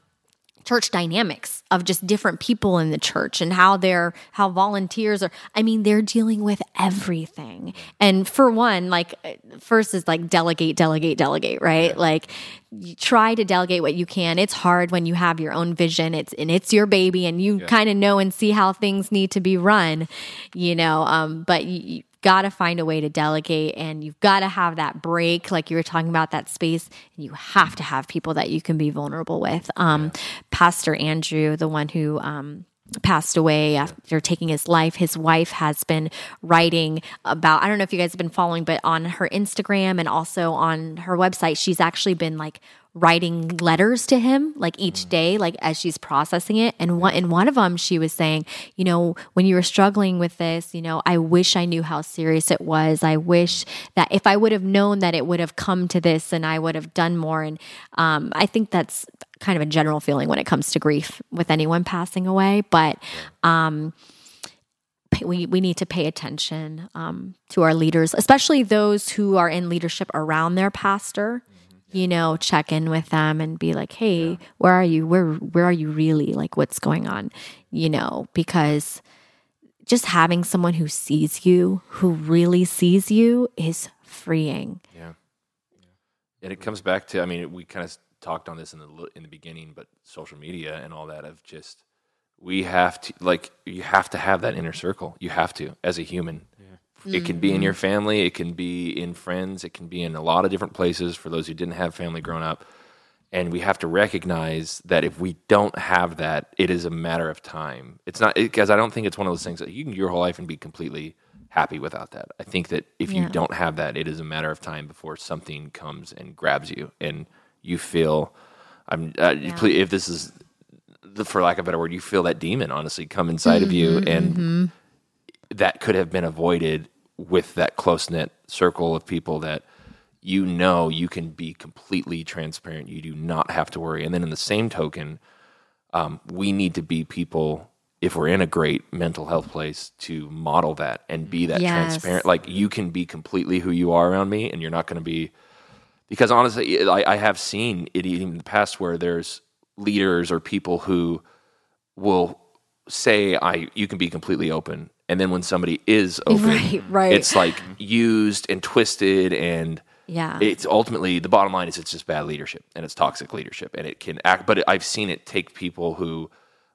church dynamics of just different people in the church and how they're how volunteers are i mean they're dealing with everything. And for one like first is like delegate delegate delegate right? Like try to delegate what you can. It's hard when you have your own vision. It's and it's your baby and you yeah. kind of know and see how things need to be run you know um, but you, got to find a way to delegate and you've got to have that break like you were talking about that space and you have to have people that you can be vulnerable with um, yeah. pastor andrew the one who um, passed away after taking his life. His wife has been writing about, I don't know if you guys have been following, but on her Instagram and also on her website, she's actually been like writing letters to him like each mm. day like as she's processing it. And one in one of them she was saying you know when you were struggling with this you know I wish I knew how serious it was. I wish that if I would have known that it would have come to this and I would have done more. And um, I think that's kind of a general feeling when it comes to grief with anyone passing away. But um, we, we need to pay attention um, to our leaders, especially those who are in leadership around their pastor you know, check in with them and be like, "Hey, yeah. where are you? Where where are you really? Like what's going on?" You know, because just having someone who sees you, who really sees you is freeing. Yeah. yeah. And it comes back to I mean, we kind of talked on this in the in the beginning, but social media and all that of just we have to like you have to have that inner circle. You have to as a human. It can be in your family, it can be in friends, it can be in a lot of different places for those who didn't have family growing up. And we have to recognize that if we don't have that, it is a matter of time. It's not because I don't think it's one of those things that you can your whole life and be completely happy without that. I think that if yeah. you don't have that, it is a matter of time before something comes and grabs you and you feel I'm uh, yeah. if this is for lack of a better word, you feel that demon honestly come inside mm-hmm, of you mm-hmm, and mm-hmm. that could have been avoided with that close knit circle of people that you know you can be completely transparent. You do not have to worry. And then in the same token, um, we need to be people if we're in a great mental health place to model that and be that yes. transparent. Like you can be completely who you are around me, and you're not going to be because honestly, I, I have seen it even in the past where there's leaders or people who will say I you can be completely open. And then when somebody is open right, right. it's like used and twisted and yeah. it's ultimately the bottom line is it's just bad leadership and it's toxic leadership and it can act but i've seen it take people who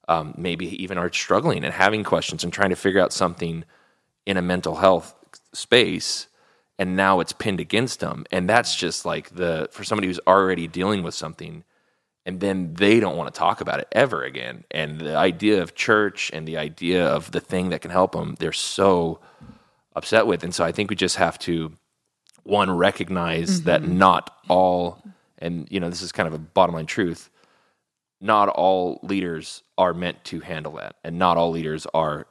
um, maybe even are struggling and having questions and trying to figure out something in a mental health space and now it's pinned against them. And that's just like the for somebody who's already dealing with something and then they don't want to talk about it ever again. And the idea of church and the idea of the thing that can help them, they're so upset with. And so I think we just have to one recognize mm-hmm. that not all, and you know, this is kind of a bottom line truth. Not all leaders are meant to handle that, and not all leaders are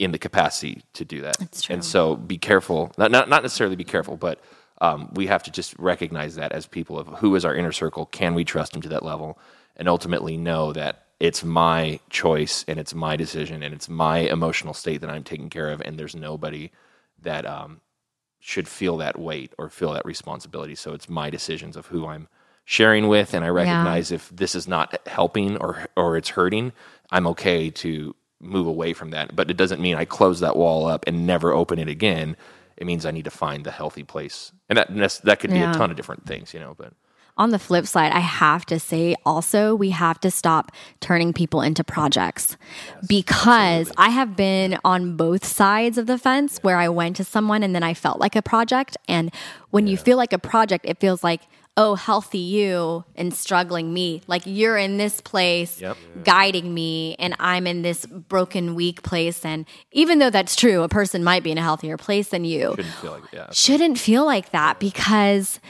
in the capacity to do that. And so, be careful. Not not, not necessarily be careful, but um, we have to just recognize that as people of who is our inner circle. Can we trust him to that level? And ultimately know that it's my choice and it's my decision and it's my emotional state that I'm taking care of. And there's nobody that um, should feel that weight or feel that responsibility. So it's my decisions of who I'm sharing with. And I recognize yeah. if this is not helping or, or it's hurting, I'm okay to move away from that. But it doesn't mean I close that wall up and never open it again it means I need to find the healthy place, and that that could be yeah. a ton of different things, you know. But on the flip side, I have to say also, we have to stop turning people into projects because I have been on both sides of the fence where I went to someone and then I felt like a project. And when you feel like a project, it feels like, oh, healthy you and struggling me. Like you're in this place Yep. guiding me and I'm in this broken, weak place. And even though that's true, a person might be in a healthier place than you Shouldn't feel like yeah. shouldn't feel like that because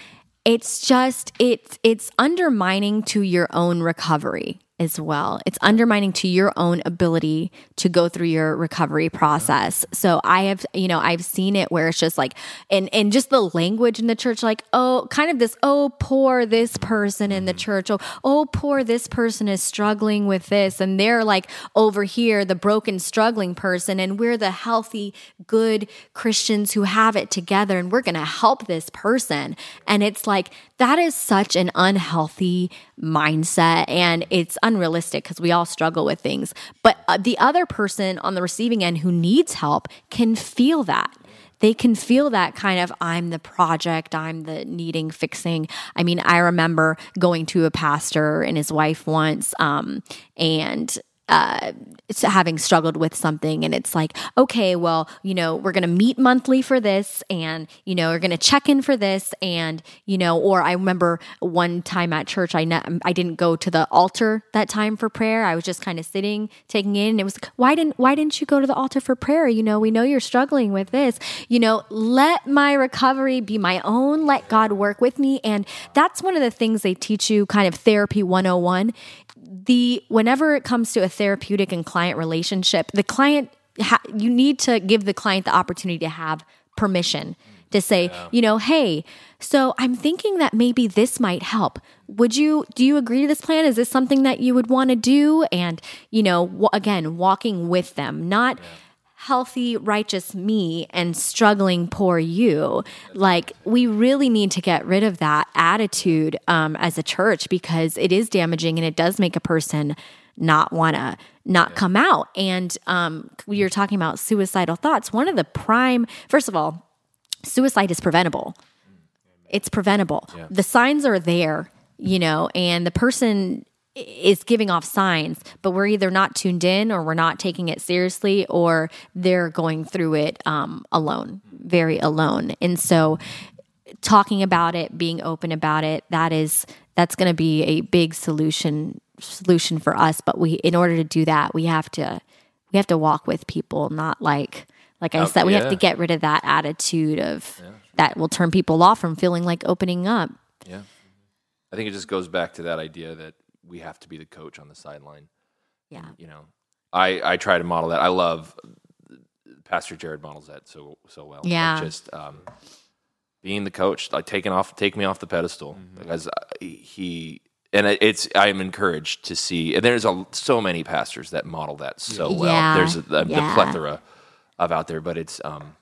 it's just it's it's undermining to your own recovery as well. It's undermining to your own ability to go through your recovery process. So I have, you know, I've seen it where it's just like and and just the language in the church like, oh, kind of this, oh, poor this person in the mm-hmm. church. Oh, oh, poor this person is struggling with this and they're like over here the broken struggling person and we're the healthy good Christians who have it together and we're going to help this person. And it's like that is such an unhealthy mindset and it's unrealistic because we all struggle with things. But uh, the other person on the receiving end who needs help can feel that. They can feel that kind of, I'm the project, I'm the needing fixing. I mean, I remember going to a pastor and his wife once, um, and uh, it's having struggled with something and it's like okay well you know we're going to meet monthly for this and you know we're going to check in for this and you know or i remember one time at church i ne- i didn't go to the altar that time for prayer. I was just kind of sitting taking in and it was like, why didn't why didn't you go to the altar for prayer? You know we know you're struggling with this. You know let my recovery be my own. Let god work with me. And that's one of the things they teach you kind of therapy 101 the whenever it comes to a therapeutic and client relationship, the client ha- you need to give the client the opportunity to have permission to say, you know, hey, so I'm thinking that maybe this might help. Would you do you agree to this plan? Is this something that you would want to do? And you know, w- again, walking with them, not healthy, righteous me and struggling poor you. Like, we really need to get rid of that attitude um, as a church because it is damaging and it does make a person not want to not come out. And um, we were talking about suicidal thoughts. One of the prime, first of all, suicide is preventable. It's preventable. The signs are there, you know, and the person is giving off signs, but we're either not tuned in or we're not taking it seriously or they're going through it um, alone, very alone. And so talking about it, being open about it, that is that's going to be a big solution solution for us, but we in order to do that, we have to we have to walk with people, not like like I Oh, said, we have to get rid of that attitude of that will turn people off from feeling like opening up. Yeah. I think it just goes back to that idea that we have to be the coach on the sideline. Yeah. You know, I, I try to model that. I love Pastor Jared models that so so well. Like, Yeah. just um, being the coach, like taking off, take me off the pedestal because he and it's I am encouraged to see. And there's a, so many pastors that model that so well. Yeah. There's a, the, Yeah. the plethora of out there, but it's um,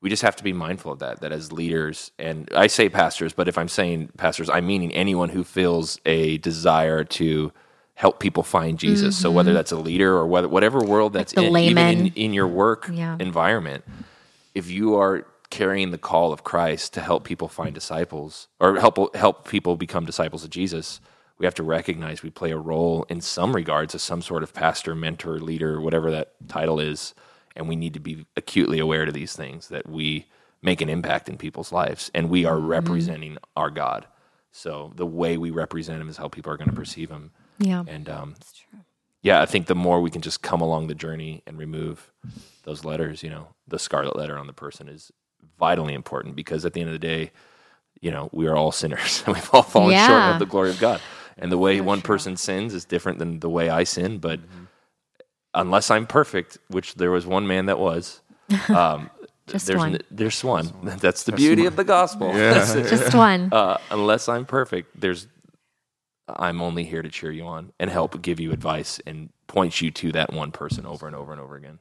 we just have to be mindful of that. That as leaders, and I say pastors, but if I'm saying pastors, I'm meaning anyone who feels a desire to help people find Jesus. So whether that's a leader or whether whatever world that's Mm-hmm. the in, even in, layman. in your work Yeah. environment, if you are carrying the call of Christ to help people find disciples or help help people become disciples of Jesus, we have to recognize we play a role in some regards as some sort of pastor, mentor, leader, whatever that title is, and we need to be acutely aware to these things that we make an impact in people's lives and we are representing our God. So the way we represent him is how people are going to perceive him. Yeah. And um, yeah, I think the more we can just come along the journey and remove those letters, you know, the scarlet letter on the person is vitally important because at the end of the day, you know, we are all sinners and we've all fallen short of the glory of God. And the way one person sins is different than the way I sin. But unless I'm perfect, which there was one man that was, um, Just there's one. n- there's one. That's the beauty of the gospel. That's it. Just one. Uh, unless I'm perfect, there's I'm only here to cheer you on and help give you advice and point you to that one person over and over and over again.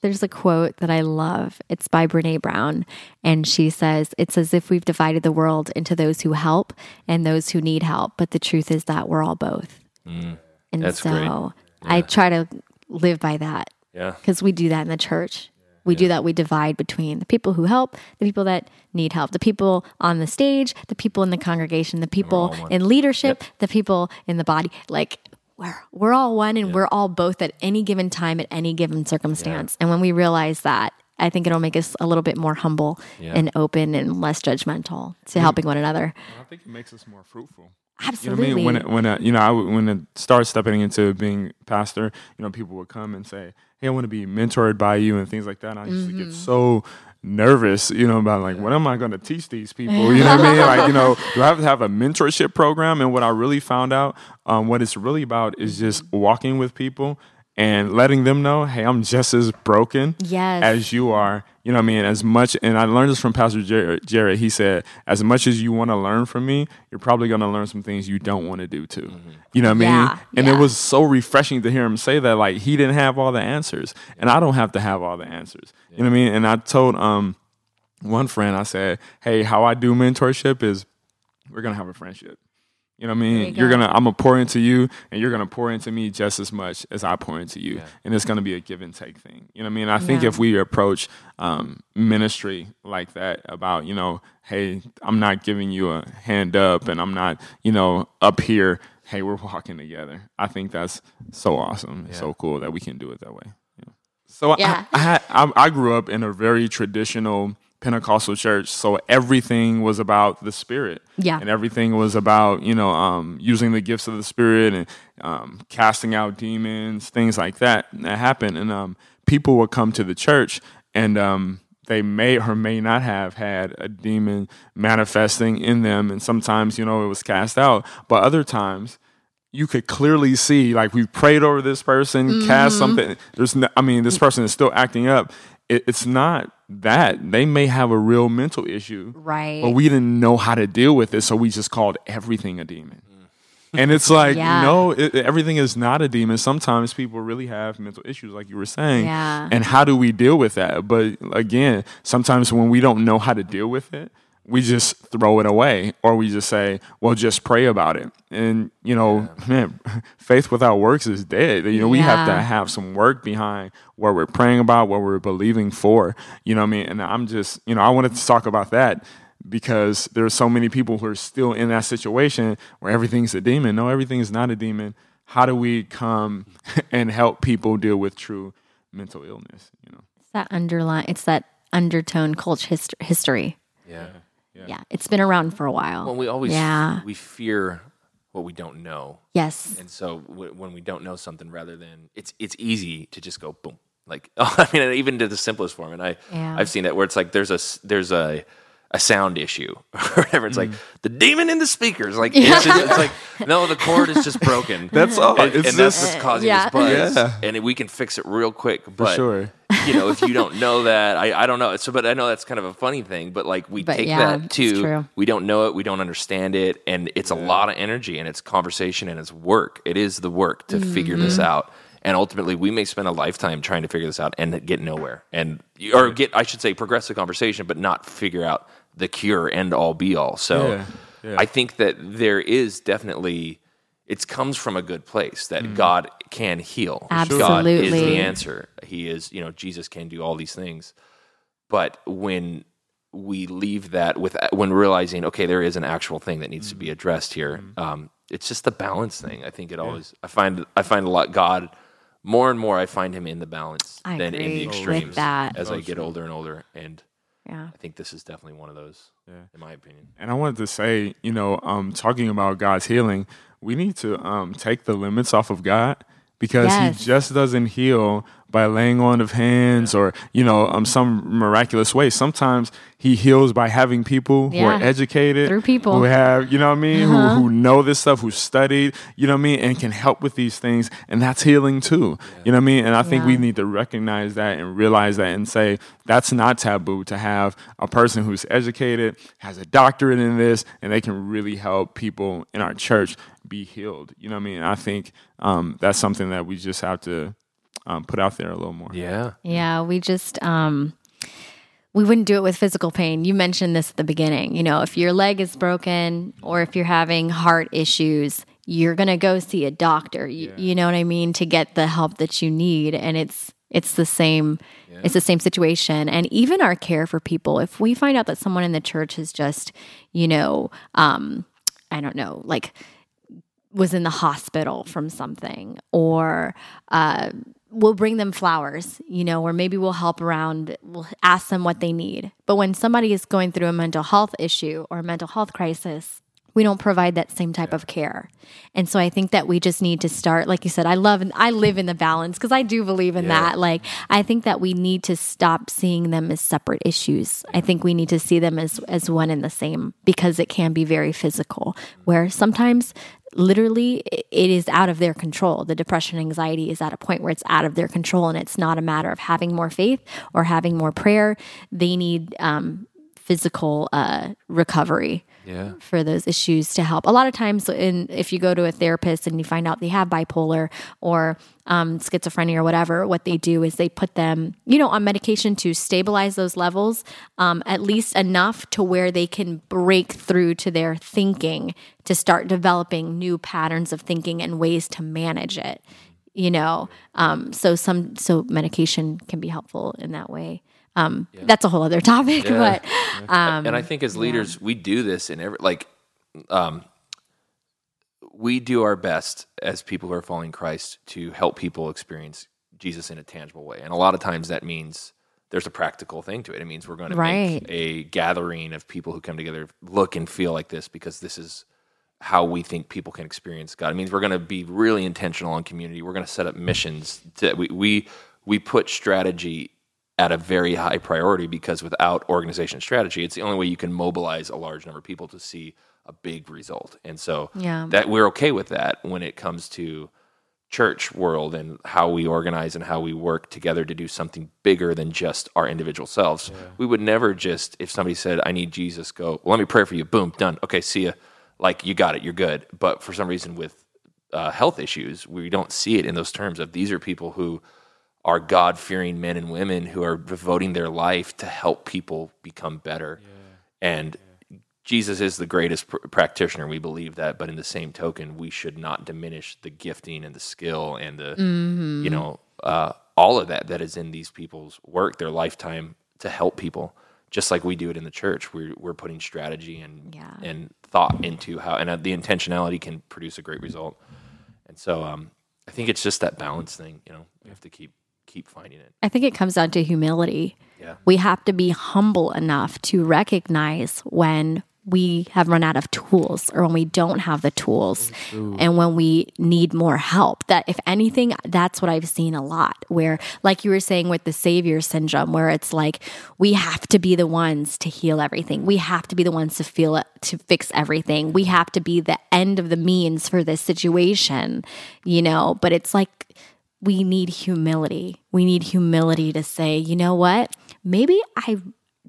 There's a quote that I love. It's by Brene Brown. And she says, It's as if we've divided the world into those who help and those who need help. But the truth is that we're all both. and Mm. that's so great. I try to live by that Yeah. because we do that in the church. We do that. We divide between the people who help, the people that need help, the people on the stage, the people in the congregation, the people in leadership, the people in the body. Like we're we're all one, and we're all both at any given time, at any given circumstance. And when we realize that, I think it'll make us a little bit more humble and open and less judgmental to helping one another. I think it makes us more fruitful. Absolutely. You know what I mean? When it, when it, you know, I when it started stepping into being pastor, you know, people would come and say, "Hey, I want to be mentored by you" and things like that. And I used to Mm-hmm. get so nervous, you know, about like, what am I going to teach these people? You know what I mean? Like, you know, do I have to have a mentorship program? And what I really found out, um, what it's really about is just walking with people and letting them know, hey, I'm just as broken Yes. as you are. You know what I mean? As much, and I learned this from Pastor Jared. Jared he said, as much as you want to learn from me, you're probably going to learn some things you don't want to do too. You know what I mean? Yeah, and yeah. it was so refreshing to hear him say that. Like he didn't have all the answers, and I don't have to have all the answers. You know what I mean? And I told um one friend, I said, hey, how I do mentorship is we're gonna have a friendship. You know what I mean? you You're go. gonna I'm gonna pour into you and you're gonna pour into me just as much as I pour into you. And it's gonna be a give and take thing. You know what I mean? I think Yeah. if we approach um, ministry like that about, you know, hey, I'm not giving you a hand up and I'm not, you know, up here, hey, we're walking together. I think that's so awesome. It's so cool that we can do it that way. Yeah. So Yeah. I, I, had, I, I grew up in a very traditional Pentecostal church, so everything was about the Spirit. Yeah. and everything was about you know um, using the gifts of the Spirit and um, casting out demons, things like that. That happened, and um, people would come to the church, and um, they may or may not have had a demon manifesting in them, and sometimes you know it was cast out, but other times you could clearly see like we prayed over this person cast something there's no, i mean this person is still acting up it, it's not that they may have a real mental issue Right. but we didn't know how to deal with it so we just called everything a demon mm. and it's like Yeah. no it, everything is not a demon sometimes people really have mental issues like you were saying Yeah. and how do we deal with that but again sometimes when we don't know how to deal with it we just throw it away or we just say well just pray about it. And you know man faith without works is dead. You know we have to have some work behind what we're praying about what we're believing for. You know what i mean? And i'm just you know i wanted to talk about that because there's so many people who are still in that situation where everything's a demon. No everything is not a demon. How do we come and help people deal with true mental illness you know? It's that underline. It's that undertone culture hist- history. Yeah. Yeah. it's been around for a while. Well, we always Yeah. we fear what we don't know, yes. and so w- when we don't know something, rather than it's it's easy to just go boom. Like I mean, even to the simplest form, and I Yeah. I've seen that where it's like there's a s- there's a a sound issue or whatever. It's like mm. the demon in the speakers. Like it's, just, it's like no, the cord is just broken. That's all. and, It's and that's what's causing Yeah. this buzz. Yeah. And we can fix it real quick. But sure. You know, if you don't know that, I, I don't know. So, but I know that's kind of a funny thing. But like we But take yeah, that it's to we don't know it, we don't understand it, and it's a lot of energy and it's conversation and it's work. It is the work to figure this Mm-hmm. out. And ultimately, we may spend a lifetime trying to figure this out and get nowhere, and or get I should say progress the conversation, but not figure out the cure end all be all. So, Yeah, yeah. I think that there is definitely it comes from a good place that Mm-hmm. God can heal. God is the answer. He is, you know, Jesus can do all these things. But when we leave that with when realizing, okay, there is an actual thing that needs to Mm-hmm. be addressed here. Um, it's just the balance thing. I think it always. I find I find a lot God more and more. I find Him in the balance I than in agree the with extremes that. as I get older and older. And Yeah. I think this is definitely one of those, in my opinion. And I wanted to say, you know, um, talking about God's healing, we need to um, take the limits off of God because Yes. He just doesn't heal by laying on of hands or you know um, some miraculous way. Sometimes He heals by having people who are educated, Through people. Uh-huh. who have you know what I mean, who who know this stuff, who studied, you know what I mean, and can help with these things, and that's healing too. You know what I mean? And I think we need to recognize that and realize that and say that's not taboo to have a person who's educated, has a doctorate in this, and they can really help people in our church be healed. You know what I mean? I think um, that's something that we just have to um, put out there a little more. Yeah. Yeah, we just um we wouldn't do it with physical pain. You mentioned this at the beginning. You know, if your leg is broken or if you're having heart issues, you're going to go see a doctor. You, you know what I mean to get the help that you need and it's It's the same it's the same situation. And even our care for people, if we find out that someone in the church has just, you know, um, I don't know, like was in the hospital from something or uh, we'll bring them flowers, you know, or maybe we'll help around, we'll ask them what they need. But when somebody is going through a mental health issue or a mental health crisis, we don't provide that same type of care. And so I think that we just need to start like you said I love and I live in the balance because I do believe in Yeah. that. Like I think that we need to stop seeing them as separate issues. I think we need to see them as as one and the same because it can be very physical where sometimes literally it is out of their control. The depression anxiety is at a point where it's out of their control and it's not a matter of having more faith or having more prayer. They need um physical uh recovery Yeah. for those issues to help. A lot of times, in if you go to a therapist and you find out they have bipolar or um, schizophrenia or whatever, what they do is they put them, you know, on medication to stabilize those levels, um, at least enough to where they can break through to their thinking to start developing new patterns of thinking and ways to manage it. You know, um, so some so medication can be helpful in that way. Um, That's a whole other topic, but um, and I think as leaders, we do this in every like, um, we do our best as people who are following Christ to help people experience Jesus in a tangible way, and a lot of times that means there's a practical thing to it. It means we're going to Right. make a gathering of people who come together, look and feel like this because this is how we think people can experience God. It means we're going to be really intentional on community. We're going to set up missions. To, we, we we put strategy at a very high priority because without organization strategy, it's the only way you can mobilize a large number of people to see a big result. And so Yeah. that we're okay with that when it comes to church world and how we organize and how we work together to do something bigger than just our individual selves. We would never just if somebody said I need Jesus go, well, let me pray for you. Boom, done. Okay, see ya. Like you got it, you're good. But for some reason with uh, health issues, we don't see it in those terms of these are people who are God fearing men and women who are devoting their life to help people become better. And Jesus is the greatest pr- practitioner. We believe that, but in the same token, we should not diminish the gifting and the skill and the, you know, uh, all of that that is in these people's work, their lifetime to help people. Just like we do it in the church, we're we're putting strategy and Yeah. and thought into how, and uh, the intentionality can produce a great result. And so, um, I think it's just that balance thing. You know, we have to keep keep finding it. I think it comes down to humility. Yeah. We have to be humble enough to recognize when we have run out of tools or when we don't have the tools and when we need more help. That, if anything, that's what I've seen a lot. Where, like you were saying with the savior syndrome, where it's like we have to be the ones to heal everything, we have to be the ones to feel it, to fix everything, we have to be the end of the means for this situation, you know? But it's like, we need humility. We need humility to say, you know what? Maybe I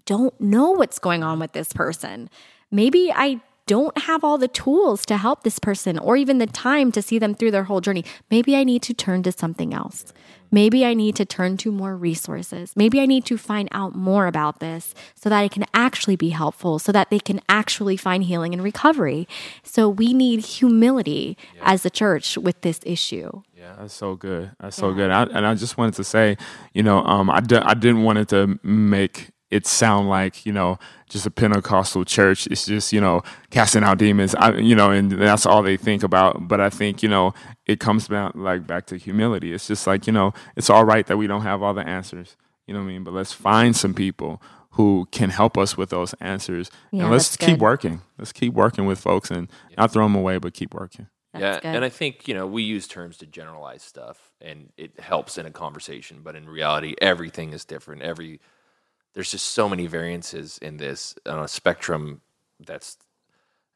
don't know what's going on with this person. Maybe I don't have all the tools to help this person or even the time to see them through their whole journey. Maybe I need to turn to something else. Maybe I need to turn to more resources. Maybe I need to find out more about this so that I can actually be helpful, so that they can actually find healing and recovery. So we need humility as a church with this issue. Yeah, that's so good. That's so good. I, and I just wanted to say, you know, um, I, d- I didn't want it to make it sound like, you know, just a Pentecostal church. It's just, you know, casting out demons, I, you know, and that's all they think about. But I think, you know, it comes back like back to humility. It's just like, you know, it's all right that we don't have all the answers. You know what I mean? But let's find some people who can help us with those answers. Yeah, and let's keep good. working. Let's keep working with folks and not throw them away, but keep working. That's yeah, good. and I think you know we use terms to generalize stuff, and it helps in a conversation. But in reality, everything is different. Every there's just so many variances in this on a spectrum. That's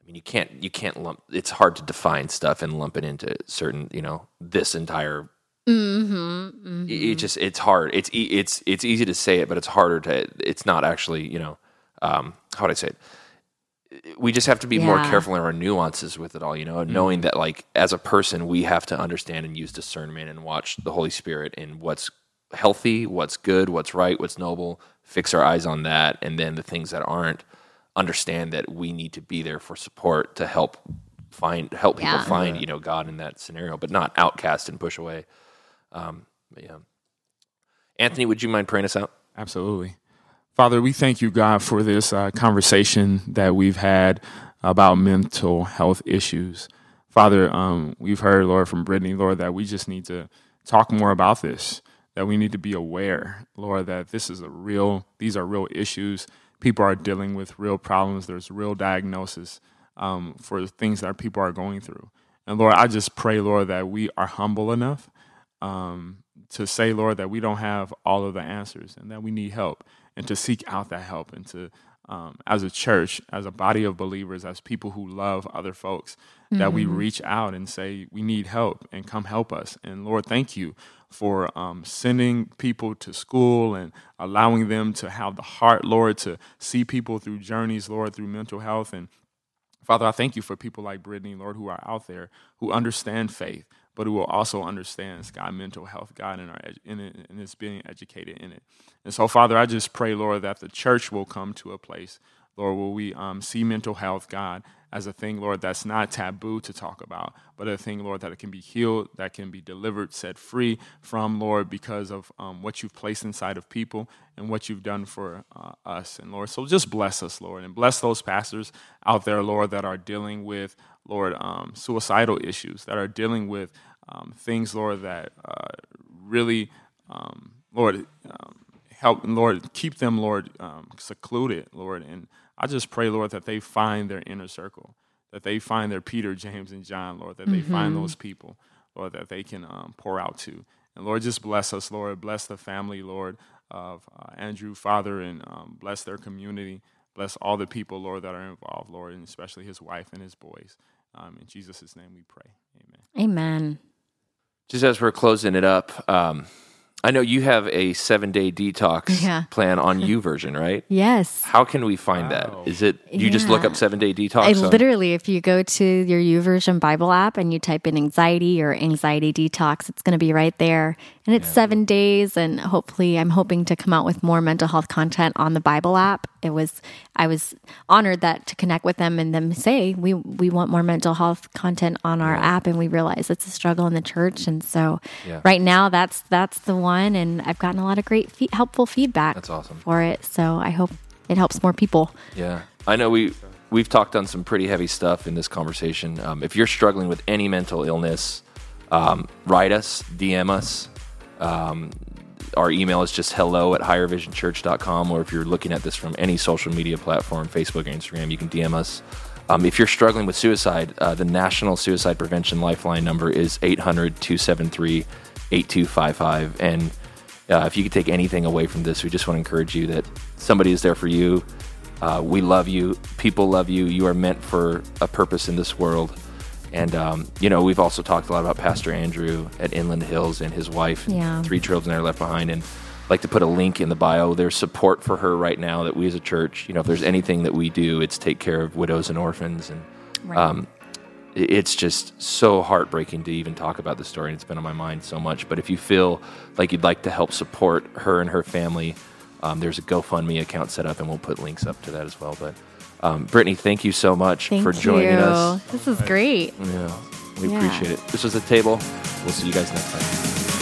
I mean you can't you can't lump. It's hard to define stuff and lump it into certain you know this entire. Mm-hmm, It, it just it's hard. It's it's it's easy to say it, but it's harder to. It's not actually you know um, how would I say it we just have to be more careful in our nuances with it all, you know, knowing that like as a person we have to understand and use discernment and watch the Holy Spirit in what's healthy, what's good, what's right, what's noble, fix our eyes on that and then the things that aren't understand that we need to be there for support to help find help people Yeah. find, you know, God in that scenario, but not outcast and push away. Um but yeah. Anthony, would you mind praying us out? Absolutely. Father, we thank you, God, for this uh, conversation that we've had about mental health issues. Father, um, we've heard, Lord, from Brittney, Lord, that we just need to talk more about this, that we need to be aware, Lord, that this is a real, these are real issues. People are dealing with real problems. There's real diagnosis um, for things that people are going through. And Lord, I just pray, Lord, that we are humble enough um, to say, Lord, that we don't have all of the answers and that we need help and to seek out that help and to um, as a church, as a body of believers, as people who love other folks, mm-hmm. that we mm-hmm. reach out and say, We need help and come help us. And Lord, thank you for um, sending people to school and allowing them to have the heart, Lord, to see people through journeys, Lord, through mental health. And Father, I thank you for people like Brittney, Lord, who are out there who understand faith, but who will also understand God mental health, God, and, our, in it, and is being educated in it. And so, Father, I just pray, Lord, that the church will come to a place, Lord, will we um, see mental health, God, as a thing, Lord, that's not taboo to talk about, but a thing, Lord, that it can be healed, that can be delivered, set free from, Lord, because of um, what you've placed inside of people and what you've done for uh, us. And Lord, so just bless us, Lord, and bless those pastors out there, Lord, that are dealing with, Lord, um, suicidal issues, that are dealing with um, things, Lord, that uh, really, um, Lord, um, help, Lord, keep them, Lord, um, secluded, Lord. And I just pray, Lord, that they find their inner circle, that they find their Peter, James, and John, Lord, that they mm-hmm. find those people, Lord, that they can um, pour out to. And Lord, just bless us, Lord. Bless the family, Lord, of uh, Andrew, Father, and um, bless their community. Bless all the people, Lord, that are involved, Lord, and especially his wife and his boys. Um, in Jesus' name we pray. Amen. Amen. Just as we're closing it up, um, I know you have a seven day detox yeah. plan on YouVersion, right? yes. How can we find wow. that? Is it you yeah. just look up seven day detox? I literally, if you go to your YouVersion Bible app and you type in anxiety or anxiety detox, it's going to be right there. And it's yeah. seven days, and hopefully, I'm hoping to come out with more mental health content on the Bible app. It was I was honored that to connect with them and them say we we want more mental health content on our app, and we realize it's a struggle in the church, and so right now that's that's the one one, and I've gotten a lot of great, fe- helpful feedback. That's awesome for it. So I hope it helps more people. Yeah, I know we we've talked on some pretty heavy stuff in this conversation. Um, if you're struggling with any mental illness, um, write us, DM us. Um, our email is just hello at highervisionchurch.com, or if you're looking at this from any social media platform, Facebook or Instagram, you can DM us. Um, if you're struggling with suicide, uh, the National Suicide Prevention Lifeline number is 800 273 8255. And uh, if you could take anything away from this, we just want to encourage you that somebody is there for you. Uh, we love you. People love you. You are meant for a purpose in this world. And, um, you know, we've also talked a lot about Pastor Andrew at Inland Hills and his wife, yeah. three children that are left behind. And I'd like to put a link in the bio. There's support for her right now that we as a church, you know, if there's anything that we do, it's take care of widows and orphans. And right. um, it's just so heartbreaking to even talk about the story and it's been on my mind so much but if you feel like you'd like to help support her and her family um, there's a gofundme account set up and we'll put links up to that as well but um, brittney thank you so much thank for joining you. us. This is great. Yeah we yeah. appreciate it. This was the table. We'll see you guys next time